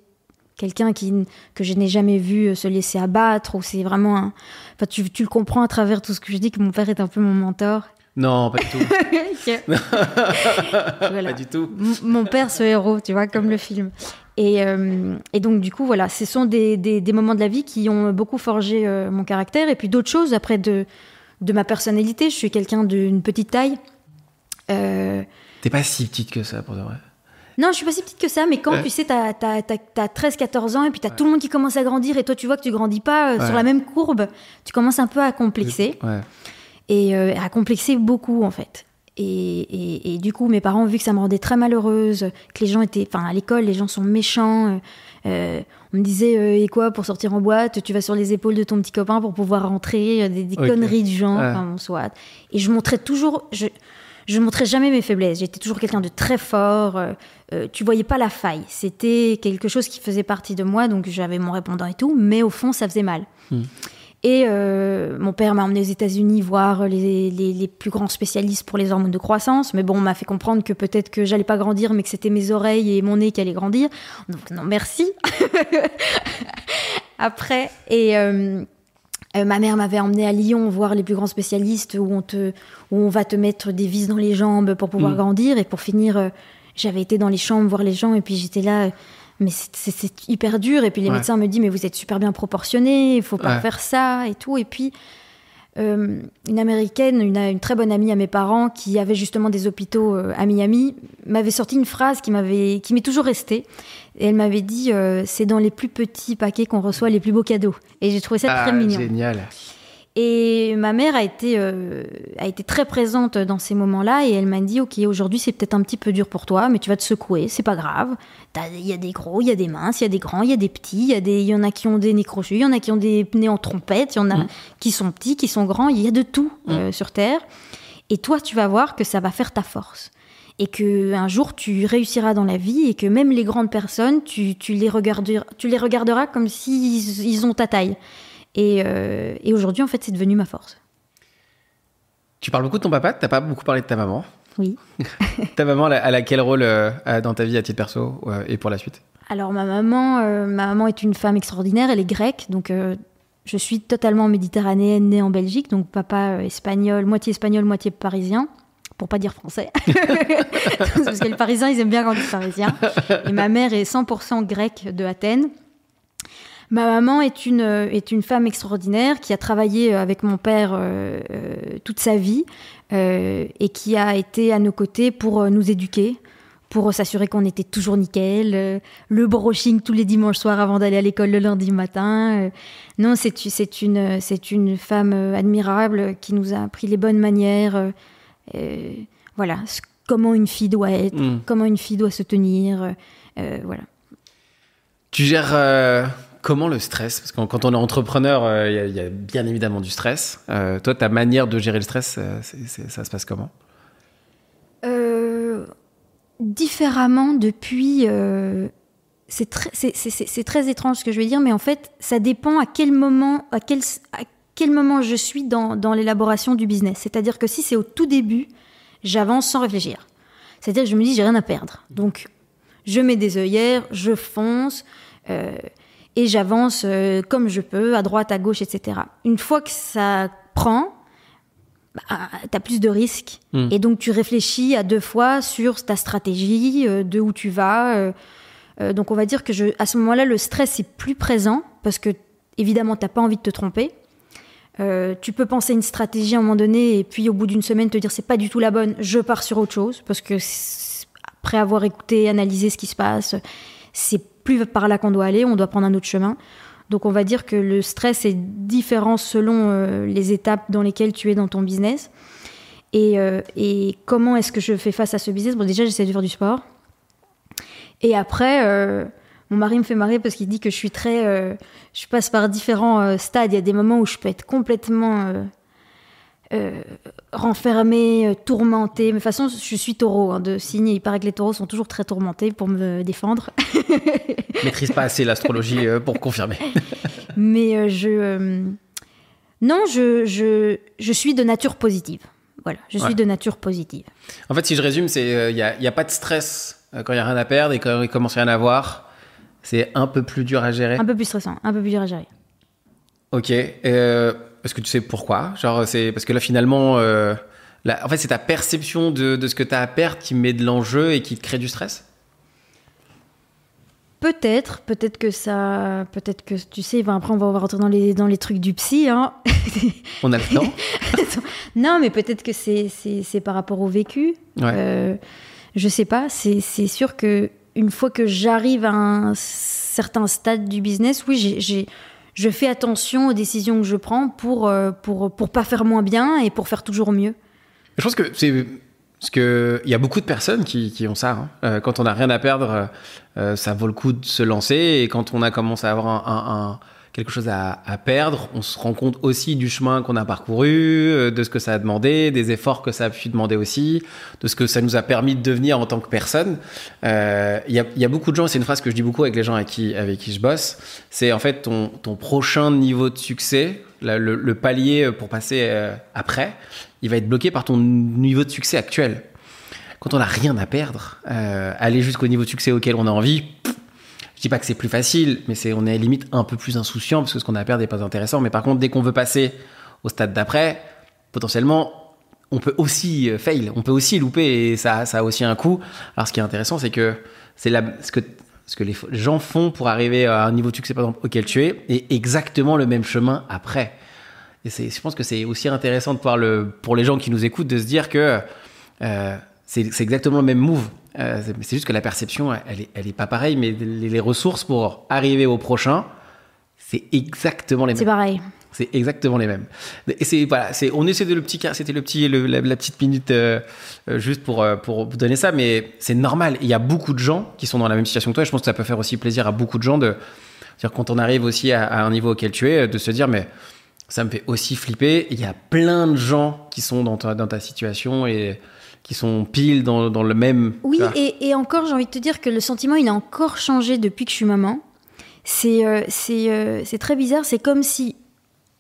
quelqu'un qui que je n'ai jamais vu se laisser abattre ou c'est vraiment un... enfin tu, tu le comprends à travers tout ce que je dis que mon père est un peu mon mentor Non, pas du tout. Voilà. Pas du tout. M- mon père ce héros tu vois comme le film et, euh, et donc du coup voilà ce sont des, des, des moments de la vie qui ont beaucoup forgé euh, mon caractère et puis d'autres choses après de de ma personnalité je suis quelqu'un d'une petite taille euh, T'es pas si petite que ça, pour de vrai. Non, je suis pas si petite que ça, mais quand Ouais. tu sais, t'as, t'as, t'as, t'as 13-14 ans et puis t'as tout le monde qui commence à grandir et toi tu vois que tu grandis pas euh, Ouais. sur la même courbe, tu commences un peu à complexer Ouais. Et euh, à complexer beaucoup en fait. Et, et, et du coup, mes parents, vu que ça me rendait très malheureuse, que les gens étaient, enfin à l'école, les gens sont méchants. euh, euh, on me disait, euh, et quoi, pour sortir en boîte, tu vas sur les épaules de ton petit copain pour pouvoir rentrer, des, des conneries du genre, Ouais. enfin bon, soit. Et je montrais toujours, je, je montrais jamais mes faiblesses. J'étais toujours quelqu'un de très fort. euh, tu voyais pas la faille. C'était quelque chose qui faisait partie de moi, donc j'avais mon répondant et tout, mais au fond, ça faisait mal. Hmm. Et euh, mon père m'a emmené aux États-Unis voir les, les- les plus grands spécialistes pour les hormones de croissance. Mais bon, on m'a fait comprendre que peut-être que j'allais pas grandir, mais que c'était mes oreilles et mon nez qui allaient grandir. Donc non, merci. Après, et euh, euh, ma mère m'avait emmené à Lyon voir les plus grands spécialistes où on, te, où on va te mettre des vis dans les jambes pour pouvoir Mm. grandir. Et pour finir, j'avais été dans les chambres voir les gens et puis j'étais là. Mais c'est- hyper dur. Et puis les Ouais. médecins me disent, mais vous êtes super bien proportionné, il faut pas Ouais. faire ça et tout. Et puis, euh, une américaine, une, une très bonne amie à mes parents, qui avait justement des hôpitaux euh, à Miami, m'avait sorti une phrase qui m'avait, qui m'est toujours restée. Et elle m'avait dit, euh, c'est dans les plus petits paquets qu'on reçoit les plus beaux cadeaux. Et j'ai trouvé ça Ah, très mignon. génial. Et ma mère a été, euh, a été très présente dans ces moments-là et elle m'a dit Ok, aujourd'hui c'est peut-être un petit peu dur pour toi, mais tu vas te secouer, c'est pas grave. T'as- Il y a des gros, il y a des minces, il y a des grands, il y a des petits, il y, y en a qui ont des nez crochus, il y en a qui ont des nez en trompette, il y en a Mm. qui sont petits, qui sont grands, il y a de tout euh, sur Terre. Et toi, tu vas voir que ça va faire ta force. Et que un jour, tu réussiras dans la vie et que même les grandes personnes, tu, les, regarderas, tu les regarderas comme s'ils ils ont ta taille. Et, euh, et aujourd'hui, en fait, c'est devenu ma force. Tu parles beaucoup de ton papa, tu n'as pas beaucoup parlé de ta maman. Oui. ta maman, elle a quel rôle euh, dans ta vie à titre perso et pour la suite? Alors, ma maman, ma maman est une femme extraordinaire, elle est grecque, donc je suis totalement méditerranéenne, née en Belgique, donc papa euh, espagnol, moitié espagnol, moitié parisien, pour pas dire français. Parce que les Parisiens, ils aiment bien quand on dit parisien. Et ma mère est 100% grecque de Athènes. Ma maman est une, euh, est une femme extraordinaire qui a travaillé euh, avec mon père toute sa vie et qui a été à nos côtés pour nous éduquer, pour s'assurer qu'on était toujours nickel, euh, le brushing tous les dimanches soirs avant d'aller à l'école le lundi matin. Euh. non, c'est une, une femme euh, admirable qui nous a appris les bonnes manières. voilà, comment une fille doit être, hmm. comment une fille doit se tenir. voilà. Tu gères comment le stress Parce que quand on est entrepreneur, il y, a bien évidemment du stress. toi, ta manière de gérer le stress, ça se passe comment? Différemment depuis. Euh, c'est très, étrange ce que je vais dire, mais en fait, ça dépend à quel moment, à quel, moment je suis dans, l'élaboration du business. C'est-à-dire que si c'est au tout début, j'avance sans réfléchir. C'est-à-dire que je me dis, j'ai rien à perdre. Donc, je mets des œillères, je fonce, euh, et j'avance euh, comme je peux, à droite, à gauche, etc. Une fois que ça prend, bah, tu as plus de risques. Hmm. Et donc, tu réfléchis à deux fois sur ta stratégie, euh, de où tu vas. Euh, donc, on va dire que je, à ce moment-là, le stress est plus présent parce que, évidemment, tu n'as pas envie de te tromper. tu peux penser une stratégie à un moment donné et puis au bout d'une semaine te dire c'est pas du tout la bonne, je pars sur autre chose parce que après avoir écouté, analysé ce qui se passe, c'est plus par là qu'on doit aller, on doit prendre un autre chemin. Donc on va dire que le stress est différent selon euh, les étapes dans lesquelles tu es dans ton business. Et, euh, comment est-ce que je fais face à ce business? Bon déjà j'essaie de faire du sport. Et après, euh, mon mari me fait marrer parce qu'il dit que je suis très... je passe par différents stades. Il y a des moments où je peux être complètement euh, renfermé, euh, tourmenté. Mais de toute façon, je suis taureau hein, de signe. Il paraît que les taureaux sont toujours très tourmentés pour me défendre. Maîtrise pas assez l'astrologie euh, pour confirmer. Mais je. non, je, je, je, suis de nature positive. Voilà, je suis de nature positive. En fait, si je résume, c'est il n'y a, a, pas de stress quand il n'y a rien à perdre et quand il commence à rien à avoir. C'est un peu plus dur à gérer. Un peu plus stressant, un peu plus dur à gérer. Ok. Euh, est-ce que tu sais pourquoi Genre, c'est parce que là, finalement, euh, en fait, c'est ta perception de, de ce que tu as à perdre qui met de l'enjeu et qui te crée du stress? Peut-être, peut-être que ça, peut-être que tu sais, après on va rentrer dans les dans les trucs du psy, hein. On a le temps. non, mais peut-être que c'est c'est par rapport au vécu. Ouais. Euh, je sais pas. C'est c'est sûr que une fois que j'arrive à un certain stade du business, oui, j'ai je fais attention aux décisions que je prends pour, euh, pour, pour pas faire moins bien et pour faire toujours mieux. Je pense que c'est. Parce qu'il y a beaucoup de personnes qui, qui ont ça. Hein. Euh, quand on n'a rien à perdre, euh, ça vaut le coup de se lancer. Et quand on a commencé à avoir un quelque chose à, perdre. On se rend compte aussi du chemin qu'on a parcouru, euh, de ce que ça a demandé, des efforts que ça a pu demander aussi, de ce que ça nous a permis de devenir en tant que personne. Euh, il y, a, beaucoup de gens, c'est une phrase que je dis beaucoup avec les gens avec qui, avec qui je bosse, c'est en fait ton, ton prochain niveau de succès, le, palier pour passer euh, après, il va être bloqué par ton niveau de succès actuel. Quand on n'a rien à perdre, aller jusqu'au niveau de succès auquel on a envie, je dis pas que c'est plus facile, mais c'est on est limite un peu plus insouciant parce que ce qu'on a à perdre n'est pas intéressant. Mais par contre, dès qu'on veut passer au stade d'après, potentiellement, on peut aussi euh, fail, on peut aussi louper et ça, ça a aussi un coût. Alors ce qui est intéressant, c'est que c'est ce que ce que les gens font pour arriver à un niveau de succès par exemple auquel tu es est exactement le même chemin après. Et je pense que c'est aussi intéressant de pouvoir le, pour les gens qui nous écoutent de se dire que euh, c'est exactement le même move. Euh, c'est juste que la perception, elle est, elle est pas pareille, mais les, ressources pour arriver au prochain, c'est exactement les mêmes. C'est pareil. C'est exactement les mêmes. Et c'est voilà, c'est on essaie de le petit, c'était le petit, la, petite minute euh, euh, juste pour pour vous donner ça, mais c'est normal. Il y a beaucoup de gens qui sont dans la même situation que toi. Et je pense que ça peut faire aussi plaisir à beaucoup de gens de dire quand on arrive aussi à, un niveau auquel tu es, de se dire mais ça me fait aussi flipper. Il y a plein de gens qui sont dans ta, dans ta situation et qui sont pile dans, dans le même. Oui, et, et, encore, j'ai envie de te dire que le sentiment, il a encore changé depuis que je suis maman. C'est euh, euh, très bizarre. C'est comme si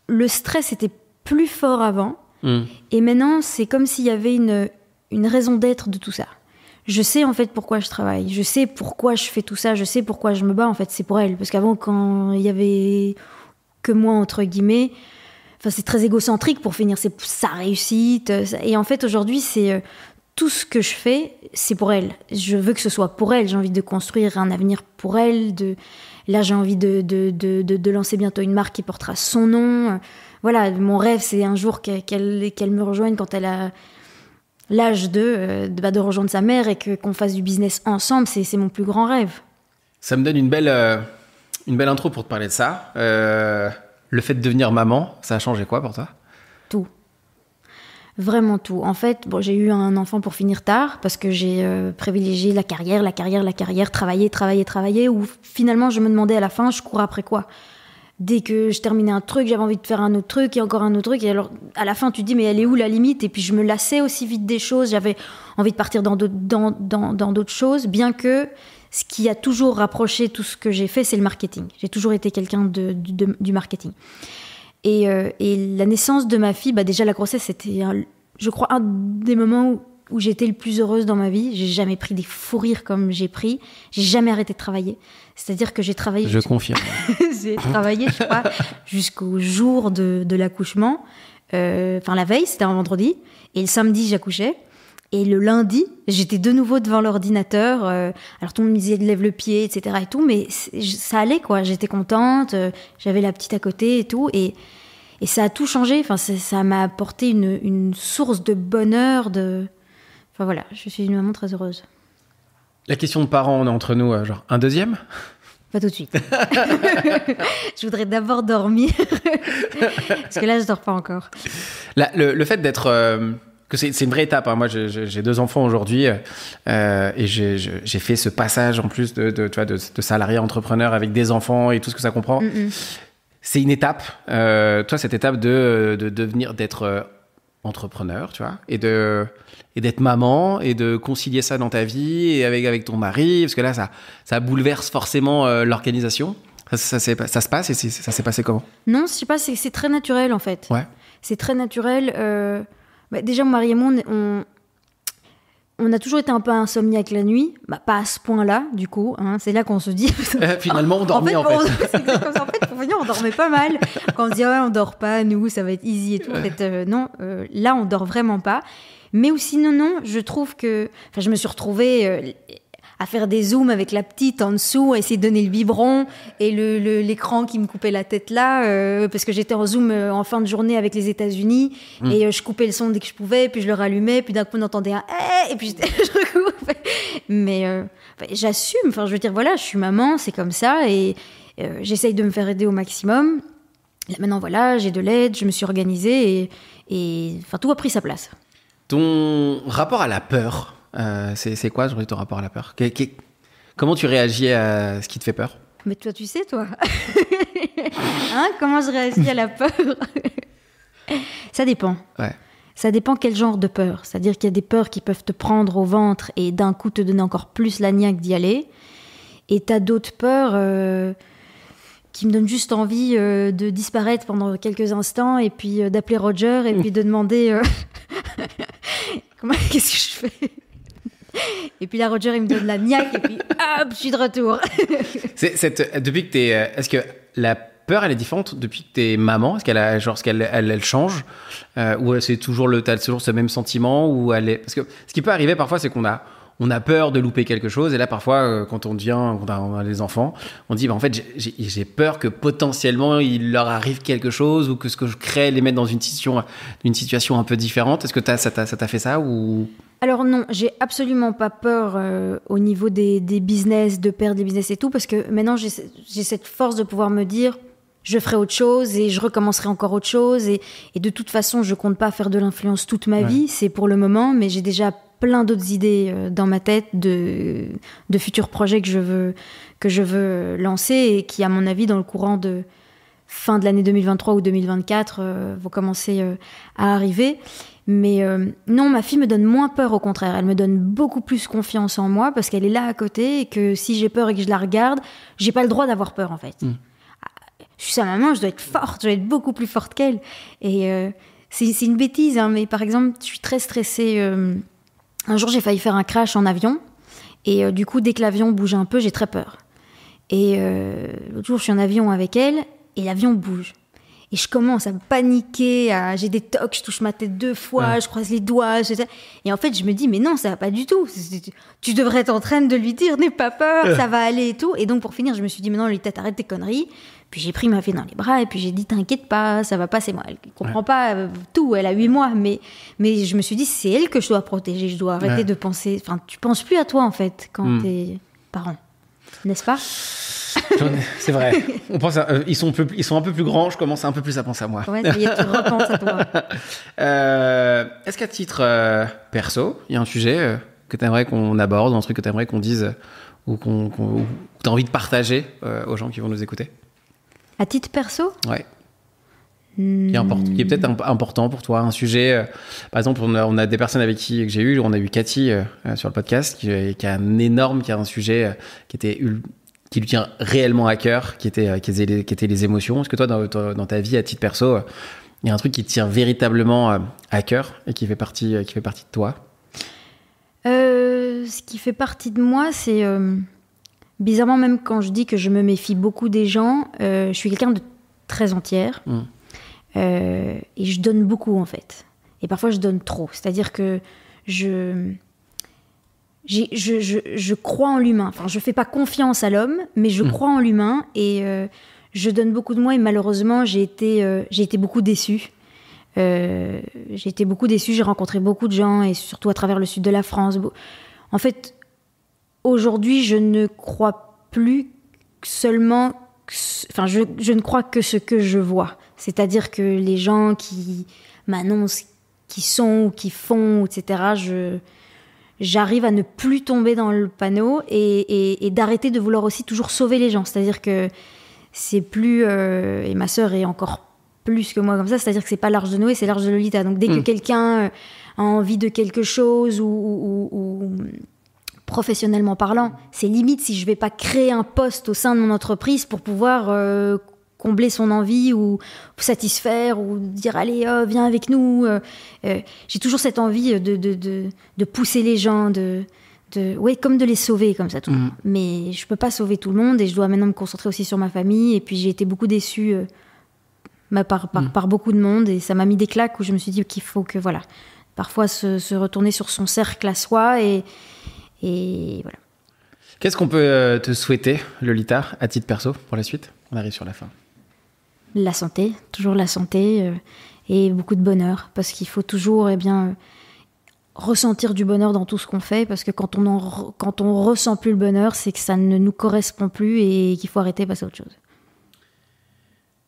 le stress était plus fort avant. Hmm. Et maintenant, c'est comme s'il y avait une, une raison d'être de tout ça. Je sais en fait pourquoi je travaille. Je sais pourquoi je fais tout ça. Je sais pourquoi je me bats. En fait, c'est pour elle. Parce qu'avant, quand il y avait que moi, entre guillemets, Enfin, c'est très égocentrique pour finir, c'est sa réussite. Et en fait, aujourd'hui, c'est euh, tout ce que je fais, c'est pour elle. Je veux que ce soit pour elle. J'ai envie de construire un avenir pour elle. De... Là, j'ai envie de, de, de, de, lancer bientôt une marque qui portera son nom. Voilà, mon rêve, c'est un jour qu'elle qu'elle me rejoigne quand elle a l'âge de, euh, bah, de, rejoindre sa mère et que, qu'on fasse du business ensemble. C'est, mon plus grand rêve. Ça me donne une belle, euh, une belle intro pour te parler de ça. Le fait de devenir maman, ça a changé quoi pour toi? Vraiment tout. En fait, bon, j'ai eu un enfant pour finir tard parce que j'ai euh, privilégié la carrière, la carrière, la carrière, travailler, travailler, travailler. Ou finalement, je me demandais à la fin, je cours après quoi? Dès que je terminais un truc, j'avais envie de faire un autre truc et encore un autre truc. Et alors, à la fin, tu te dis, mais elle est où la limite? Et puis, je me lassais aussi vite des choses. J'avais envie de partir dans d'autres, choses, bien que ce qui a toujours rapproché tout ce que j'ai fait, c'est le marketing. J'ai toujours été quelqu'un de, du marketing. Et, euh, et, la naissance de ma fille, bah déjà la grossesse, c'était, je crois, un des moments où, où j'étais le plus heureuse dans ma vie. J'ai jamais pris des fous rires comme j'ai pris. J'ai jamais arrêté de travailler. C'est-à-dire que j'ai travaillé. Je confirme. j'ai travaillé, je crois, jusqu'au jour de, de l'accouchement. Euh, enfin, la veille, c'était un vendredi. Et le samedi, j'accouchais. Et le lundi, j'étais de nouveau devant l'ordinateur. Euh, alors tout le monde me disait lève le pied, etc. et tout, mais ça allait quoi. J'étais contente, euh, j'avais la petite à côté et tout, et, et ça a tout changé. Enfin, ça m'a apporté une, une, source de bonheur. De, enfin voilà, je suis une maman très heureuse. La question de parents, on est entre nous, euh, genre un deuxième? Pas tout de suite. je voudrais d'abord dormir. Parce que là, je dors pas encore. le, le, fait d'être que c'est une vraie étape. Hein. Moi, j'ai deux enfants aujourd'hui euh, et j'ai fait ce passage en plus de, de, tu vois, de, de, salarié entrepreneur avec des enfants et tout ce que ça comprend. C'est une étape. Euh, toi, cette étape de, de devenir, d'être euh, entrepreneur, tu vois, et de et d'être maman et de concilier ça dans ta vie et avec avec ton mari, parce que là, ça ça bouleverse forcément euh, l'organisation. Ça, ça, ça, se passe et ça s'est passé comment? Non, je sais pas, c'est très naturel en fait. Ouais. C'est très naturel. Euh, bah, déjà, mon mari et moi, on, on, a toujours été un peu insomniaque la nuit. Bah, pas à ce point-là, du coup. Hein. C'est là qu'on se dit. Euh, finalement, on dormait en fait. En fait. en fait, pour finir, on dormait pas mal. Quand on se dit, ouais, on dort pas, nous, ça va être easy et tout. En fait, euh, non, euh, là, on dort vraiment pas. Mais aussi, non, non, je trouve que. Enfin, je me suis retrouvée à faire des zooms avec la petite en dessous, à essayer de donner le biberon et l'écran le, qui me coupait la tête là, euh, parce que j'étais en zoom euh, en fin de journée avec les États-Unis mm. et euh, je coupais le son dès que je pouvais, puis je le rallumais, puis d'un coup on entendait un eh, et puis je. Mais j'assume, enfin je veux dire voilà, je suis maman, c'est comme ça et j'essaye de me faire aider au maximum. maintenant voilà, j'ai de l'aide, je me suis organisée et, et enfin tout a pris sa place. Ton rapport à la peur, euh, c'est quoi ton rapport à la peur? Comment tu réagis à ce qui te fait peur? Mais toi, tu sais, toi. hein? Comment je réagis à la peur? Ça dépend. Ouais. Ça dépend quel genre de peur. C'est-à-dire qu'il y a des peurs qui peuvent te prendre au ventre et d'un coup te donner encore plus la niaque d'y aller. Et t'as d'autres peurs euh, qui me donnent juste envie euh, de disparaître pendant quelques instants et puis d'appeler Roger et puis de demander comment qu'est-ce que je fais? Et puis là, Roger, il me donne la niaque, et puis hop, je suis de retour. cette, depuis que t'es. Euh, est-ce que la peur, elle est différente depuis que t'es maman? Est-ce qu'elle a, genre, qu'elle elle, elle, change? Euh, Ou c'est toujours le, t'as toujours ce même sentiment ou elle. Parce que ce qui peut arriver parfois, c'est qu'on a on a peur de louper quelque chose. Et là, parfois, euh, quand on devient, quand on a des enfants, on dit, bah, en fait, j'ai peur que potentiellement il leur arrive quelque chose ou que ce que je crée les mette dans une situation, une situation un peu différente. Est-ce que ça t'a fait ça ou? Alors non, j'ai absolument pas peur euh, au niveau des, business, de perdre des business et tout, parce que maintenant j'ai cette force de pouvoir me dire, je ferai autre chose et je recommencerai encore autre chose. Et, de toute façon, je compte pas faire de l'influence toute ma vie, c'est pour le moment, mais j'ai déjà plein d'autres idées euh, dans ma tête de, futurs projets que je veux que je veux lancer et qui, à mon avis, dans le courant de fin de l'année 2023 ou 2024 vont commencer à arriver. Mais non, ma fille me donne moins peur, au contraire. Elle me donne beaucoup plus confiance en moi parce qu'elle est là à côté et que si j'ai peur et que je la regarde, j'ai pas le droit d'avoir peur en fait. Mm. Je suis sa maman, je dois être forte, je dois être beaucoup plus forte qu'elle. Et c'est une bêtise, hein, mais par exemple, je suis très stressée. Un jour, j'ai failli faire un crash en avion. Et euh, du coup, dès que l'avion bouge un peu, j'ai très peur. Et euh, l'autre jour, je suis en avion avec elle et l'avion bouge. Et je commence à paniquer, j'ai des tocs, je touche ma tête deux fois, je croise les doigts. Et en fait, je me dis, mais non, ça va pas du tout. Tu devrais être en train de lui dire, n'aie pas peur, ça va aller et tout. Et donc, pour finir, je me suis dit, mais non, lui, arrête tes conneries. Puis j'ai pris ma fille dans les bras et puis j'ai dit t'inquiète pas, ça va passer. Moi, elle comprend pas euh, tout, elle a huit mois, mais mais je me suis dit c'est elle que je dois protéger, je dois arrêter de penser. Enfin, tu penses plus à toi en fait quand hmm. t'es parent, n'est-ce pas? C'est vrai. On pense euh, ils, sont ils sont un peu plus grands, je commence un peu plus à penser à moi. Ouais, tu repenses à toi. Euh, est-ce qu'à titre perso, il y a un sujet que tu aimerais qu'on aborde, un truc que tu aimerais qu'on dise ou qu'on, qu tu as envie de partager aux gens qui vont nous écouter? À titre perso Ouais. Qui est, peut-être important pour toi, un sujet. Euh, par exemple, on a, des personnes avec qui que j'ai eu, on a eu Cathy euh, euh, sur le podcast, qui, a un énorme, qui a un sujet qui était qui lui tient réellement à cœur, qui était, qui était, les émotions. Est-ce que toi, dans, dans, ta vie, à titre perso, il y a un truc qui te tient véritablement à cœur et qui fait partie, qui fait partie de toi? Ce qui fait partie de moi, c'est Bizarrement, même quand je dis que je me méfie beaucoup des gens, euh, je suis quelqu'un de très entière. Mm. Euh, et je donne beaucoup, en fait. Et parfois, je donne trop. C'est-à-dire que je, je, je, je, crois en l'humain. Enfin, je fais pas confiance à l'homme, mais je mm. crois en l'humain. Et euh, je donne beaucoup de moi. Et malheureusement, j'ai été, j'ai été beaucoup déçue. j'ai été beaucoup déçue. J'ai rencontré beaucoup de gens, et surtout à travers le sud de la France. En fait, aujourd'hui, je ne crois plus seulement. enfin, je, ne crois que ce que je vois. C'est-à-dire que les gens qui m'annoncent qui sont ou qui font, etc., je, j'arrive à ne plus tomber dans le panneau et, d'arrêter de vouloir aussi toujours sauver les gens. C'est-à-dire que c'est plus. Euh, et ma sœur est encore plus que moi comme ça, c'est-à-dire que c'est pas l'arche de Noé, c'est l'arche de Lolita. Donc dès que hmm. quelqu'un euh, a envie de quelque chose ou professionnellement parlant. C'est limite si je vais pas créer un poste au sein de mon entreprise pour pouvoir euh, combler son envie ou satisfaire ou dire allez oh, viens avec nous. Euh, euh, j'ai toujours cette envie de, de, de, pousser les gens, de, de ouais comme de les sauver comme ça tout. Mm. Mais je peux pas sauver tout le monde et je dois maintenant me concentrer aussi sur ma famille et puis j'ai été beaucoup déçue par, par, mm. par, beaucoup de monde et ça m'a mis des claques où je me suis dit qu'il faut que voilà parfois se, se retourner sur son cercle à soi et et voilà. Qu'est-ce qu'on peut euh, te souhaiter, Lolita, à titre perso, pour la suite? On arrive sur la fin. La santé, toujours la santé euh, et beaucoup de bonheur, parce qu'il faut toujours eh bien, ressentir du bonheur dans tout ce qu'on fait, parce que quand on en, quand on ressent plus le bonheur, c'est que ça ne nous correspond plus et qu'il faut arrêter de passer à autre chose.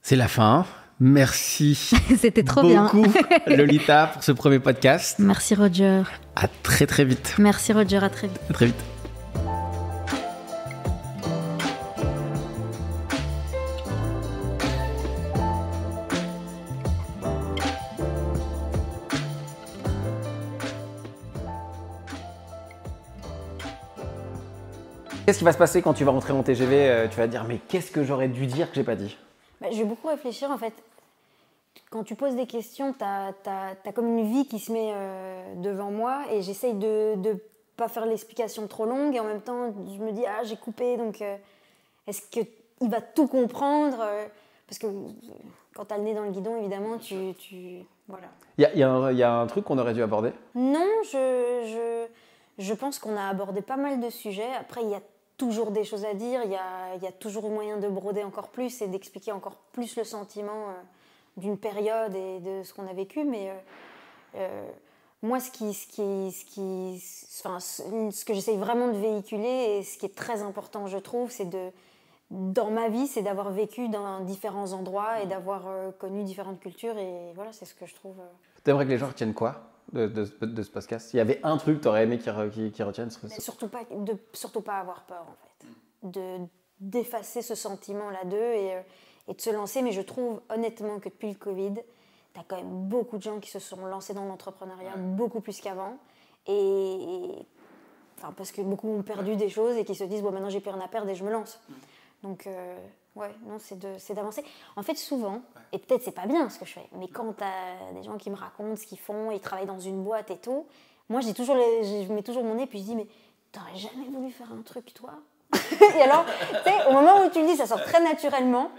C'est la fin. Merci. C'était trop beaucoup, Lolita, pour ce premier podcast. Merci, Roger. À très, très vite. Merci, Roger. À très vite. À très vite. Qu'est-ce qui va se passer quand tu vas rentrer en TGV euh, Tu vas dire mais qu'est-ce que j'aurais dû dire que j'ai pas dit? Bah, Je vais beaucoup réfléchir en fait quand tu poses des questions, tu as, comme une vie qui se met euh, devant moi et j'essaye de ne pas faire l'explication trop longue et en même temps, je me dis, ah, j'ai coupé, donc euh, est-ce qu'il va tout comprendre euh, Parce que quand tu as le nez dans le guidon, évidemment, tu. tu voilà. Il y, y a, un truc qu'on aurait dû aborder? Non, je, je, je pense qu'on a abordé pas mal de sujets. Après, il y a toujours des choses à dire, il y a, y a, toujours moyen de broder encore plus et d'expliquer encore plus le sentiment d'une période et de ce qu'on a vécu, mais euh, euh, moi, ce, qui, ce, qui, ce, qui, enfin, ce que j'essaye vraiment de véhiculer et ce qui est très important, je trouve, c'est de, dans ma vie, c'est d'avoir vécu dans différents endroits et d'avoir euh, connu différentes cultures. Et voilà, c'est ce que je trouve. Tu aimerais que les gens retiennent quoi? De, de, de, ce podcast S'il y avait un truc que tu aurais aimé qu'ils qui, retiennent surtout pas, de surtout pas avoir peur, en fait. De, d'effacer ce sentiment-là d'eux et, et de se lancer. Mais je trouve honnêtement que depuis le Covid, tu as quand même beaucoup de gens qui se sont lancés dans l'entrepreneuriat, beaucoup plus qu'avant. Et, enfin, parce que beaucoup ont perdu des choses et qui se disent bon, maintenant j'ai plus rien à perdre et je me lance. Mm. Donc, euh, ouais, non, c'est d'avancer. En fait, souvent, et peut-être c'est pas bien ce que je fais, mais quand tu as des gens qui me racontent ce qu'ils font, ils travaillent dans une boîte et tout, moi j'ai toujours je mets toujours mon nez puis je dis mais t'aurais jamais voulu faire un truc toi? Et alors, tu sais, au moment où tu le dis, ça sort très naturellement.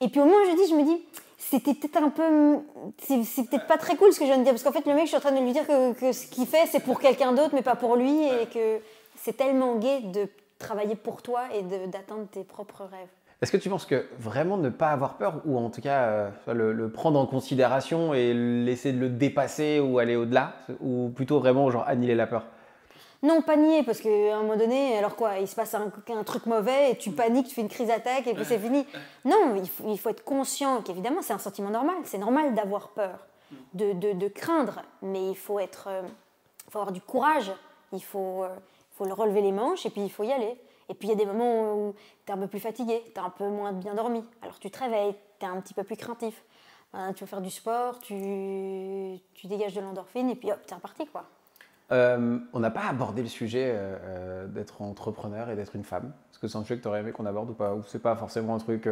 Et puis au moment où je dis, je me dis, c'était peut-être un peu. C'est peut-être pas très cool ce que je viens de dire, parce qu'en fait, le mec, je suis en train de lui dire que, ce qu'il fait, c'est pour quelqu'un d'autre, mais pas pour lui, et que c'est tellement gai de travailler pour toi et d'atteindre tes propres rêves. Est-ce que tu penses que vraiment ne pas avoir peur, ou en tout cas euh, le, prendre en considération et laisser de le dépasser ou aller au-delà, ou plutôt vraiment genre annihiler la peur? Non, pas nier, parce qu'à un moment donné, alors quoi, il se passe un, truc mauvais et tu paniques, tu fais une crise d'attaque et puis c'est fini. Non, il faut, être conscient qu'évidemment, c'est un sentiment normal. C'est normal d'avoir peur, de, craindre, mais il euh, faut avoir du courage, il faut, euh, faut le relever les manches et puis il faut y aller. Et puis il y a des moments où tu es un peu plus fatigué, tu as un peu moins bien dormi. Alors tu te réveilles, tu es un petit peu plus craintif. Ben, tu vas faire du sport, tu, tu dégages de l'endorphine et puis hop, tu es reparti quoi. Euh, on n'a pas abordé le sujet euh, euh, d'être entrepreneur et d'être une femme. Est-ce que c'est un sujet que tu aurais aimé qu'on aborde ou pas? Ou c'est pas forcément un truc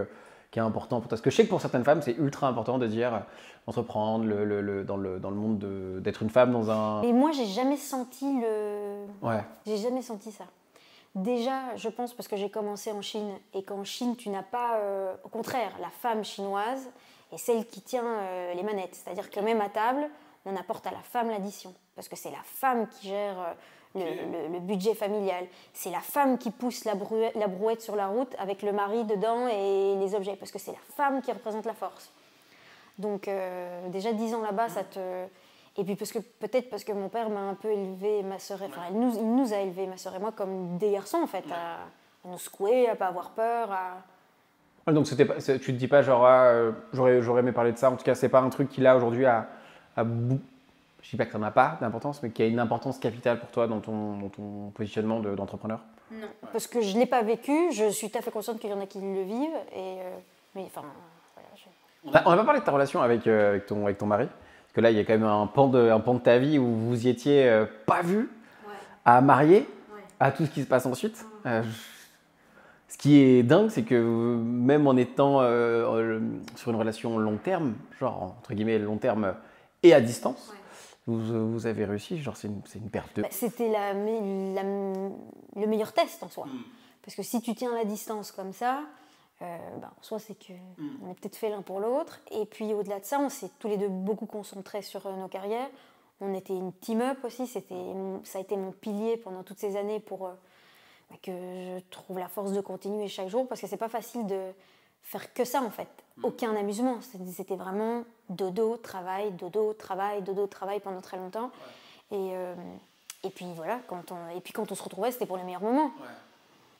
qui est important pour toi? Parce que je sais que pour certaines femmes, c'est ultra important de dire entreprendre le, dans, le, dans le monde d'être une femme dans un. Mais moi, j'ai jamais senti le. Ouais. J'ai jamais senti ça. Déjà, je pense parce que j'ai commencé en Chine et qu'en Chine, tu n'as pas. au contraire, la femme chinoise est celle qui tient les manettes. C'est-à-dire que même à table, on apporte à la femme l'addition parce que c'est la femme qui gère euh, le, budget familial. C'est la femme qui pousse la, brouette, sur la route avec le mari dedans et les objets, parce que c'est la femme qui représente la force. Donc euh, déjà dix ans là-bas, ça te... Et puis parce que peut-être parce que mon père m'a un peu élevé, ma soeur, enfin il nous, il nous a élevé ma soeur et moi comme des garçons en fait, à, nous secouer, à pas avoir peur, à... donc c'était pas, tu te dis pas genre ah, euh, j'aurais, j'aurais aimé parler de ça, en tout cas c'est pas un truc qu'il a aujourd'hui à, à, je dis pas que ça n'a pas d'importance, mais qui a une importance capitale pour toi dans ton, ton positionnement d'entrepreneur. Non, parce que je ne l'ai pas vécu, je suis tout à fait consciente qu'il y en a qui le vivent, et, euh, mais enfin, On n'a pas parlé de ta relation avec, euh, avec, ton, avec ton mari, que là, il y a quand même un pan de, un pan de ta vie où vous y étiez euh, pas vu, à marier, à tout ce qui se passe ensuite. ce qui est dingue, c'est que même en étant sur une relation long terme, genre entre guillemets long terme et à distance, vous, avez réussi Genre, c'est une, une, perte de. Bah, c'était la, le meilleur test en soi. Mm. Parce que si tu tiens la distance comme ça, euh, bah, soit c'est que mm. on est peut-être fait l'un pour l'autre. Et puis au-delà de ça, on s'est tous les deux beaucoup concentrés sur euh, nos carrières. On était une team-up aussi. C'était, ça a été mon pilier pendant toutes ces années pour euh, bah, que je trouve la force de continuer chaque jour. Parce que c'est pas facile de faire que ça en fait. Mm. Aucun amusement. C'était vraiment dodo, travail, dodo, travail, dodo, travail pendant très longtemps. Et, euh, et puis voilà, quand on, et puis quand on se retrouvait, c'était pour les meilleurs moments.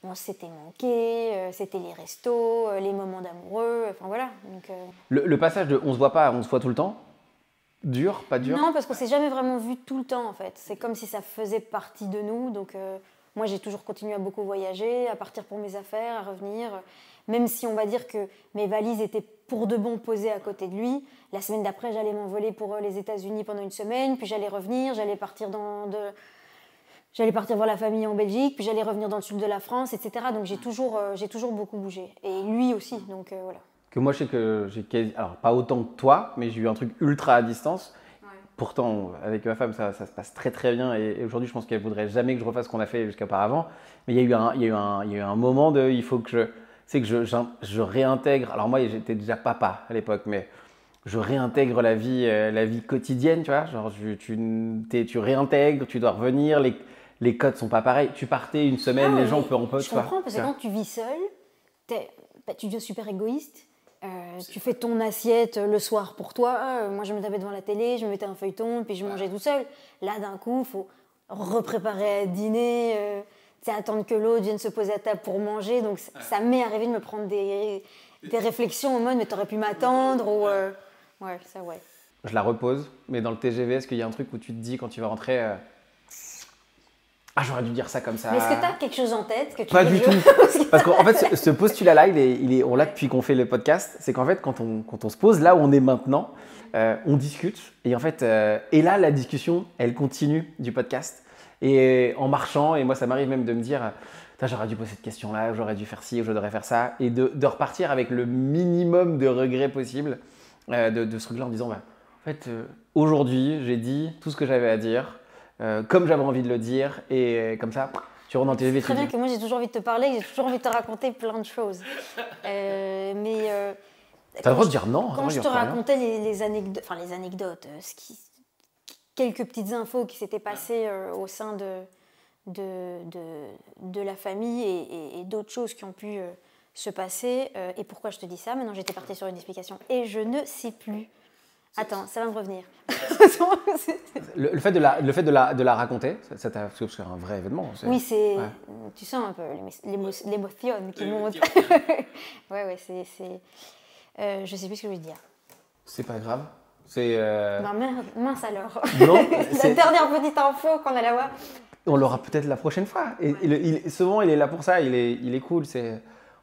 On s'était manqué, euh, c'était les restos, euh, les moments d'amoureux, enfin voilà. Donc, le, passage de on se voit pas, on se voit tout le temps, dur, pas dur? Non, parce qu'on s'est jamais vraiment vu tout le temps en fait. C'est comme si ça faisait partie de nous. Donc moi j'ai toujours continué à beaucoup voyager, à partir pour mes affaires, à revenir même si on va dire que mes valises étaient pour de bon posées à côté de lui. La semaine d'après, j'allais m'envoler pour euh, les États-Unis pendant une semaine, puis j'allais revenir, j'allais partir dans de... J'allais partir voir la famille en Belgique, puis j'allais revenir dans le sud de la France, etc. Donc j'ai toujours, euh, j'ai toujours beaucoup bougé. Et lui aussi, donc euh, voilà. Que moi, je sais que j'ai quasi... Alors, pas autant que toi, mais j'ai eu un truc ultra à distance. Pourtant, avec ma femme, ça, ça, se passe très très bien. Et, aujourd'hui, je pense qu'elle voudrait jamais que je refasse ce qu'on a fait jusqu'à auparavant. Mais il y, a eu un, il, y a eu un, il y a eu un moment de il faut que je c'est que je, je, réintègre. Alors moi, j'étais déjà papa à l'époque, mais je réintègre la vie, euh, la vie quotidienne, tu vois. Genre, tu, tu réintègres, tu dois revenir, les, les codes sont pas pareils. Tu partais une semaine, ah, les gens peuvent en pote. Je comprends, parce que quand tu vis seul, bah, tu deviens super égoïste. Euh, tu fais ton assiette le soir pour toi. Euh, moi, je me tapais devant la télé, je me mettais un feuilleton, puis je mangeais tout seul. Là, d'un coup, il faut repréparer à dîner c'est attendre que l'autre vienne se poser à table pour manger. Donc ça m'est arrivé de me prendre des, des réflexions en mode mais t'aurais pu m'attendre ou euh, ouais ça ouais. Je la repose, mais dans le TGV, est-ce qu'il y a un truc où tu te dis quand tu vas rentrer, euh, Ah, j'aurais dû dire ça comme ça. Mais est-ce que tu as quelque chose en tête que tu Pas du tout. Parce qu'en fait, ce, ce postulat-là, il est, il est, on l'a depuis qu'on fait le podcast. C'est qu'en fait, quand on, quand on se pose là où on est maintenant, euh, on discute. Et en fait, euh, et là, la discussion, elle continue du podcast. Et en marchant, et moi, ça m'arrive même de me dire, j'aurais dû poser cette question-là, j'aurais dû faire ci, ou je devrais faire ça. Et de, de repartir avec le minimum de regrets possible euh, de, de ce truc-là en disant, bah, en fait, aujourd'hui, j'ai dit tout ce que j'avais à dire, euh, comme j'avais envie de le dire. Et comme ça, tu rentres dans tes Très bien que moi j'ai toujours envie de te parler, j'ai toujours envie de te raconter plein de choses. Euh, mais euh, T'as le droit de dire non. Quand de je te racontais les, les anecdotes, enfin les anecdotes, euh, ce qui, quelques petites infos qui s'étaient passées euh, au sein de, de, de, de la famille et, et- et d'autres choses qui ont pu se passer. et pourquoi je te dis ça? Maintenant j'étais partie sur une explication et je ne sais plus. Attends, ça va me revenir. Le, le fait de la, le fait de la, de la raconter, ça, t'a- parce que c'est un vrai événement. oui, c'est. Ouais. Tu sens un peu l'émo- l'émo- l'émotion qui monte. ouais, ouais, c'est. c'est- Euh, je sais plus ce que je veux dire. C'est pas grave. C'est. euh, Ben, merde, mince alors. non, La dernière petite info qu'on allait avoir. on l'aura peut-être la prochaine fois. Et, il- souvent, il est là pour ça. Il est, il est cool. C'est.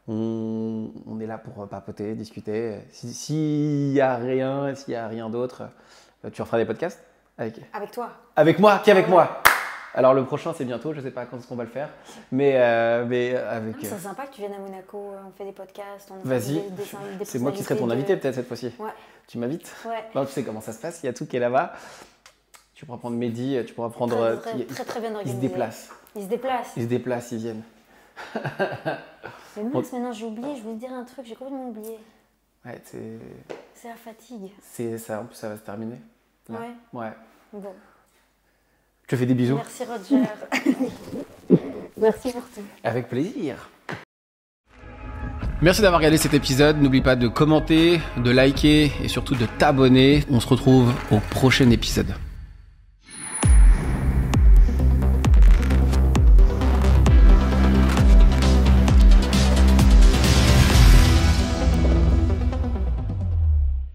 On, on est là pour papoter, discuter. Si- S'il y a rien, s'il y a rien d'autre, euh, tu referas des podcasts avec, Avec toi. avec moi, qui avec moi? Alors le prochain, c'est bientôt. Je sais pas quand est-ce qu'on va le faire, mais euh, mais avec. Ah, C'est sympa que tu viennes à Monaco, euh, on fait des podcasts. on Vas-y. C'est moi qui serai ton invité de- peut-être cette fois-ci. Ouais, Tu m'invites? Ouais. Non, tu sais comment ça se passe, il y a tout qui est là-bas. Tu pourras prendre Mehdi, tu pourras prendre. Très, euh, très, très, très bien ils se organisé. déplacent. Ils se déplacent. Ils se déplacent, ils viennent. Mais mince, maintenant j'ai oublié, je voulais dire un truc, j'ai complètement oublié. Ouais, c'est, C'est la fatigue. c'est ça, en plus ça va se terminer. Là. Ouais. Ouais. Bon. Je te fais des bisous. Merci Roger. Merci pour tout. Avec plaisir. Merci d'avoir regardé cet épisode. N'oublie pas de commenter, de liker et surtout de t'abonner. On se retrouve au prochain épisode.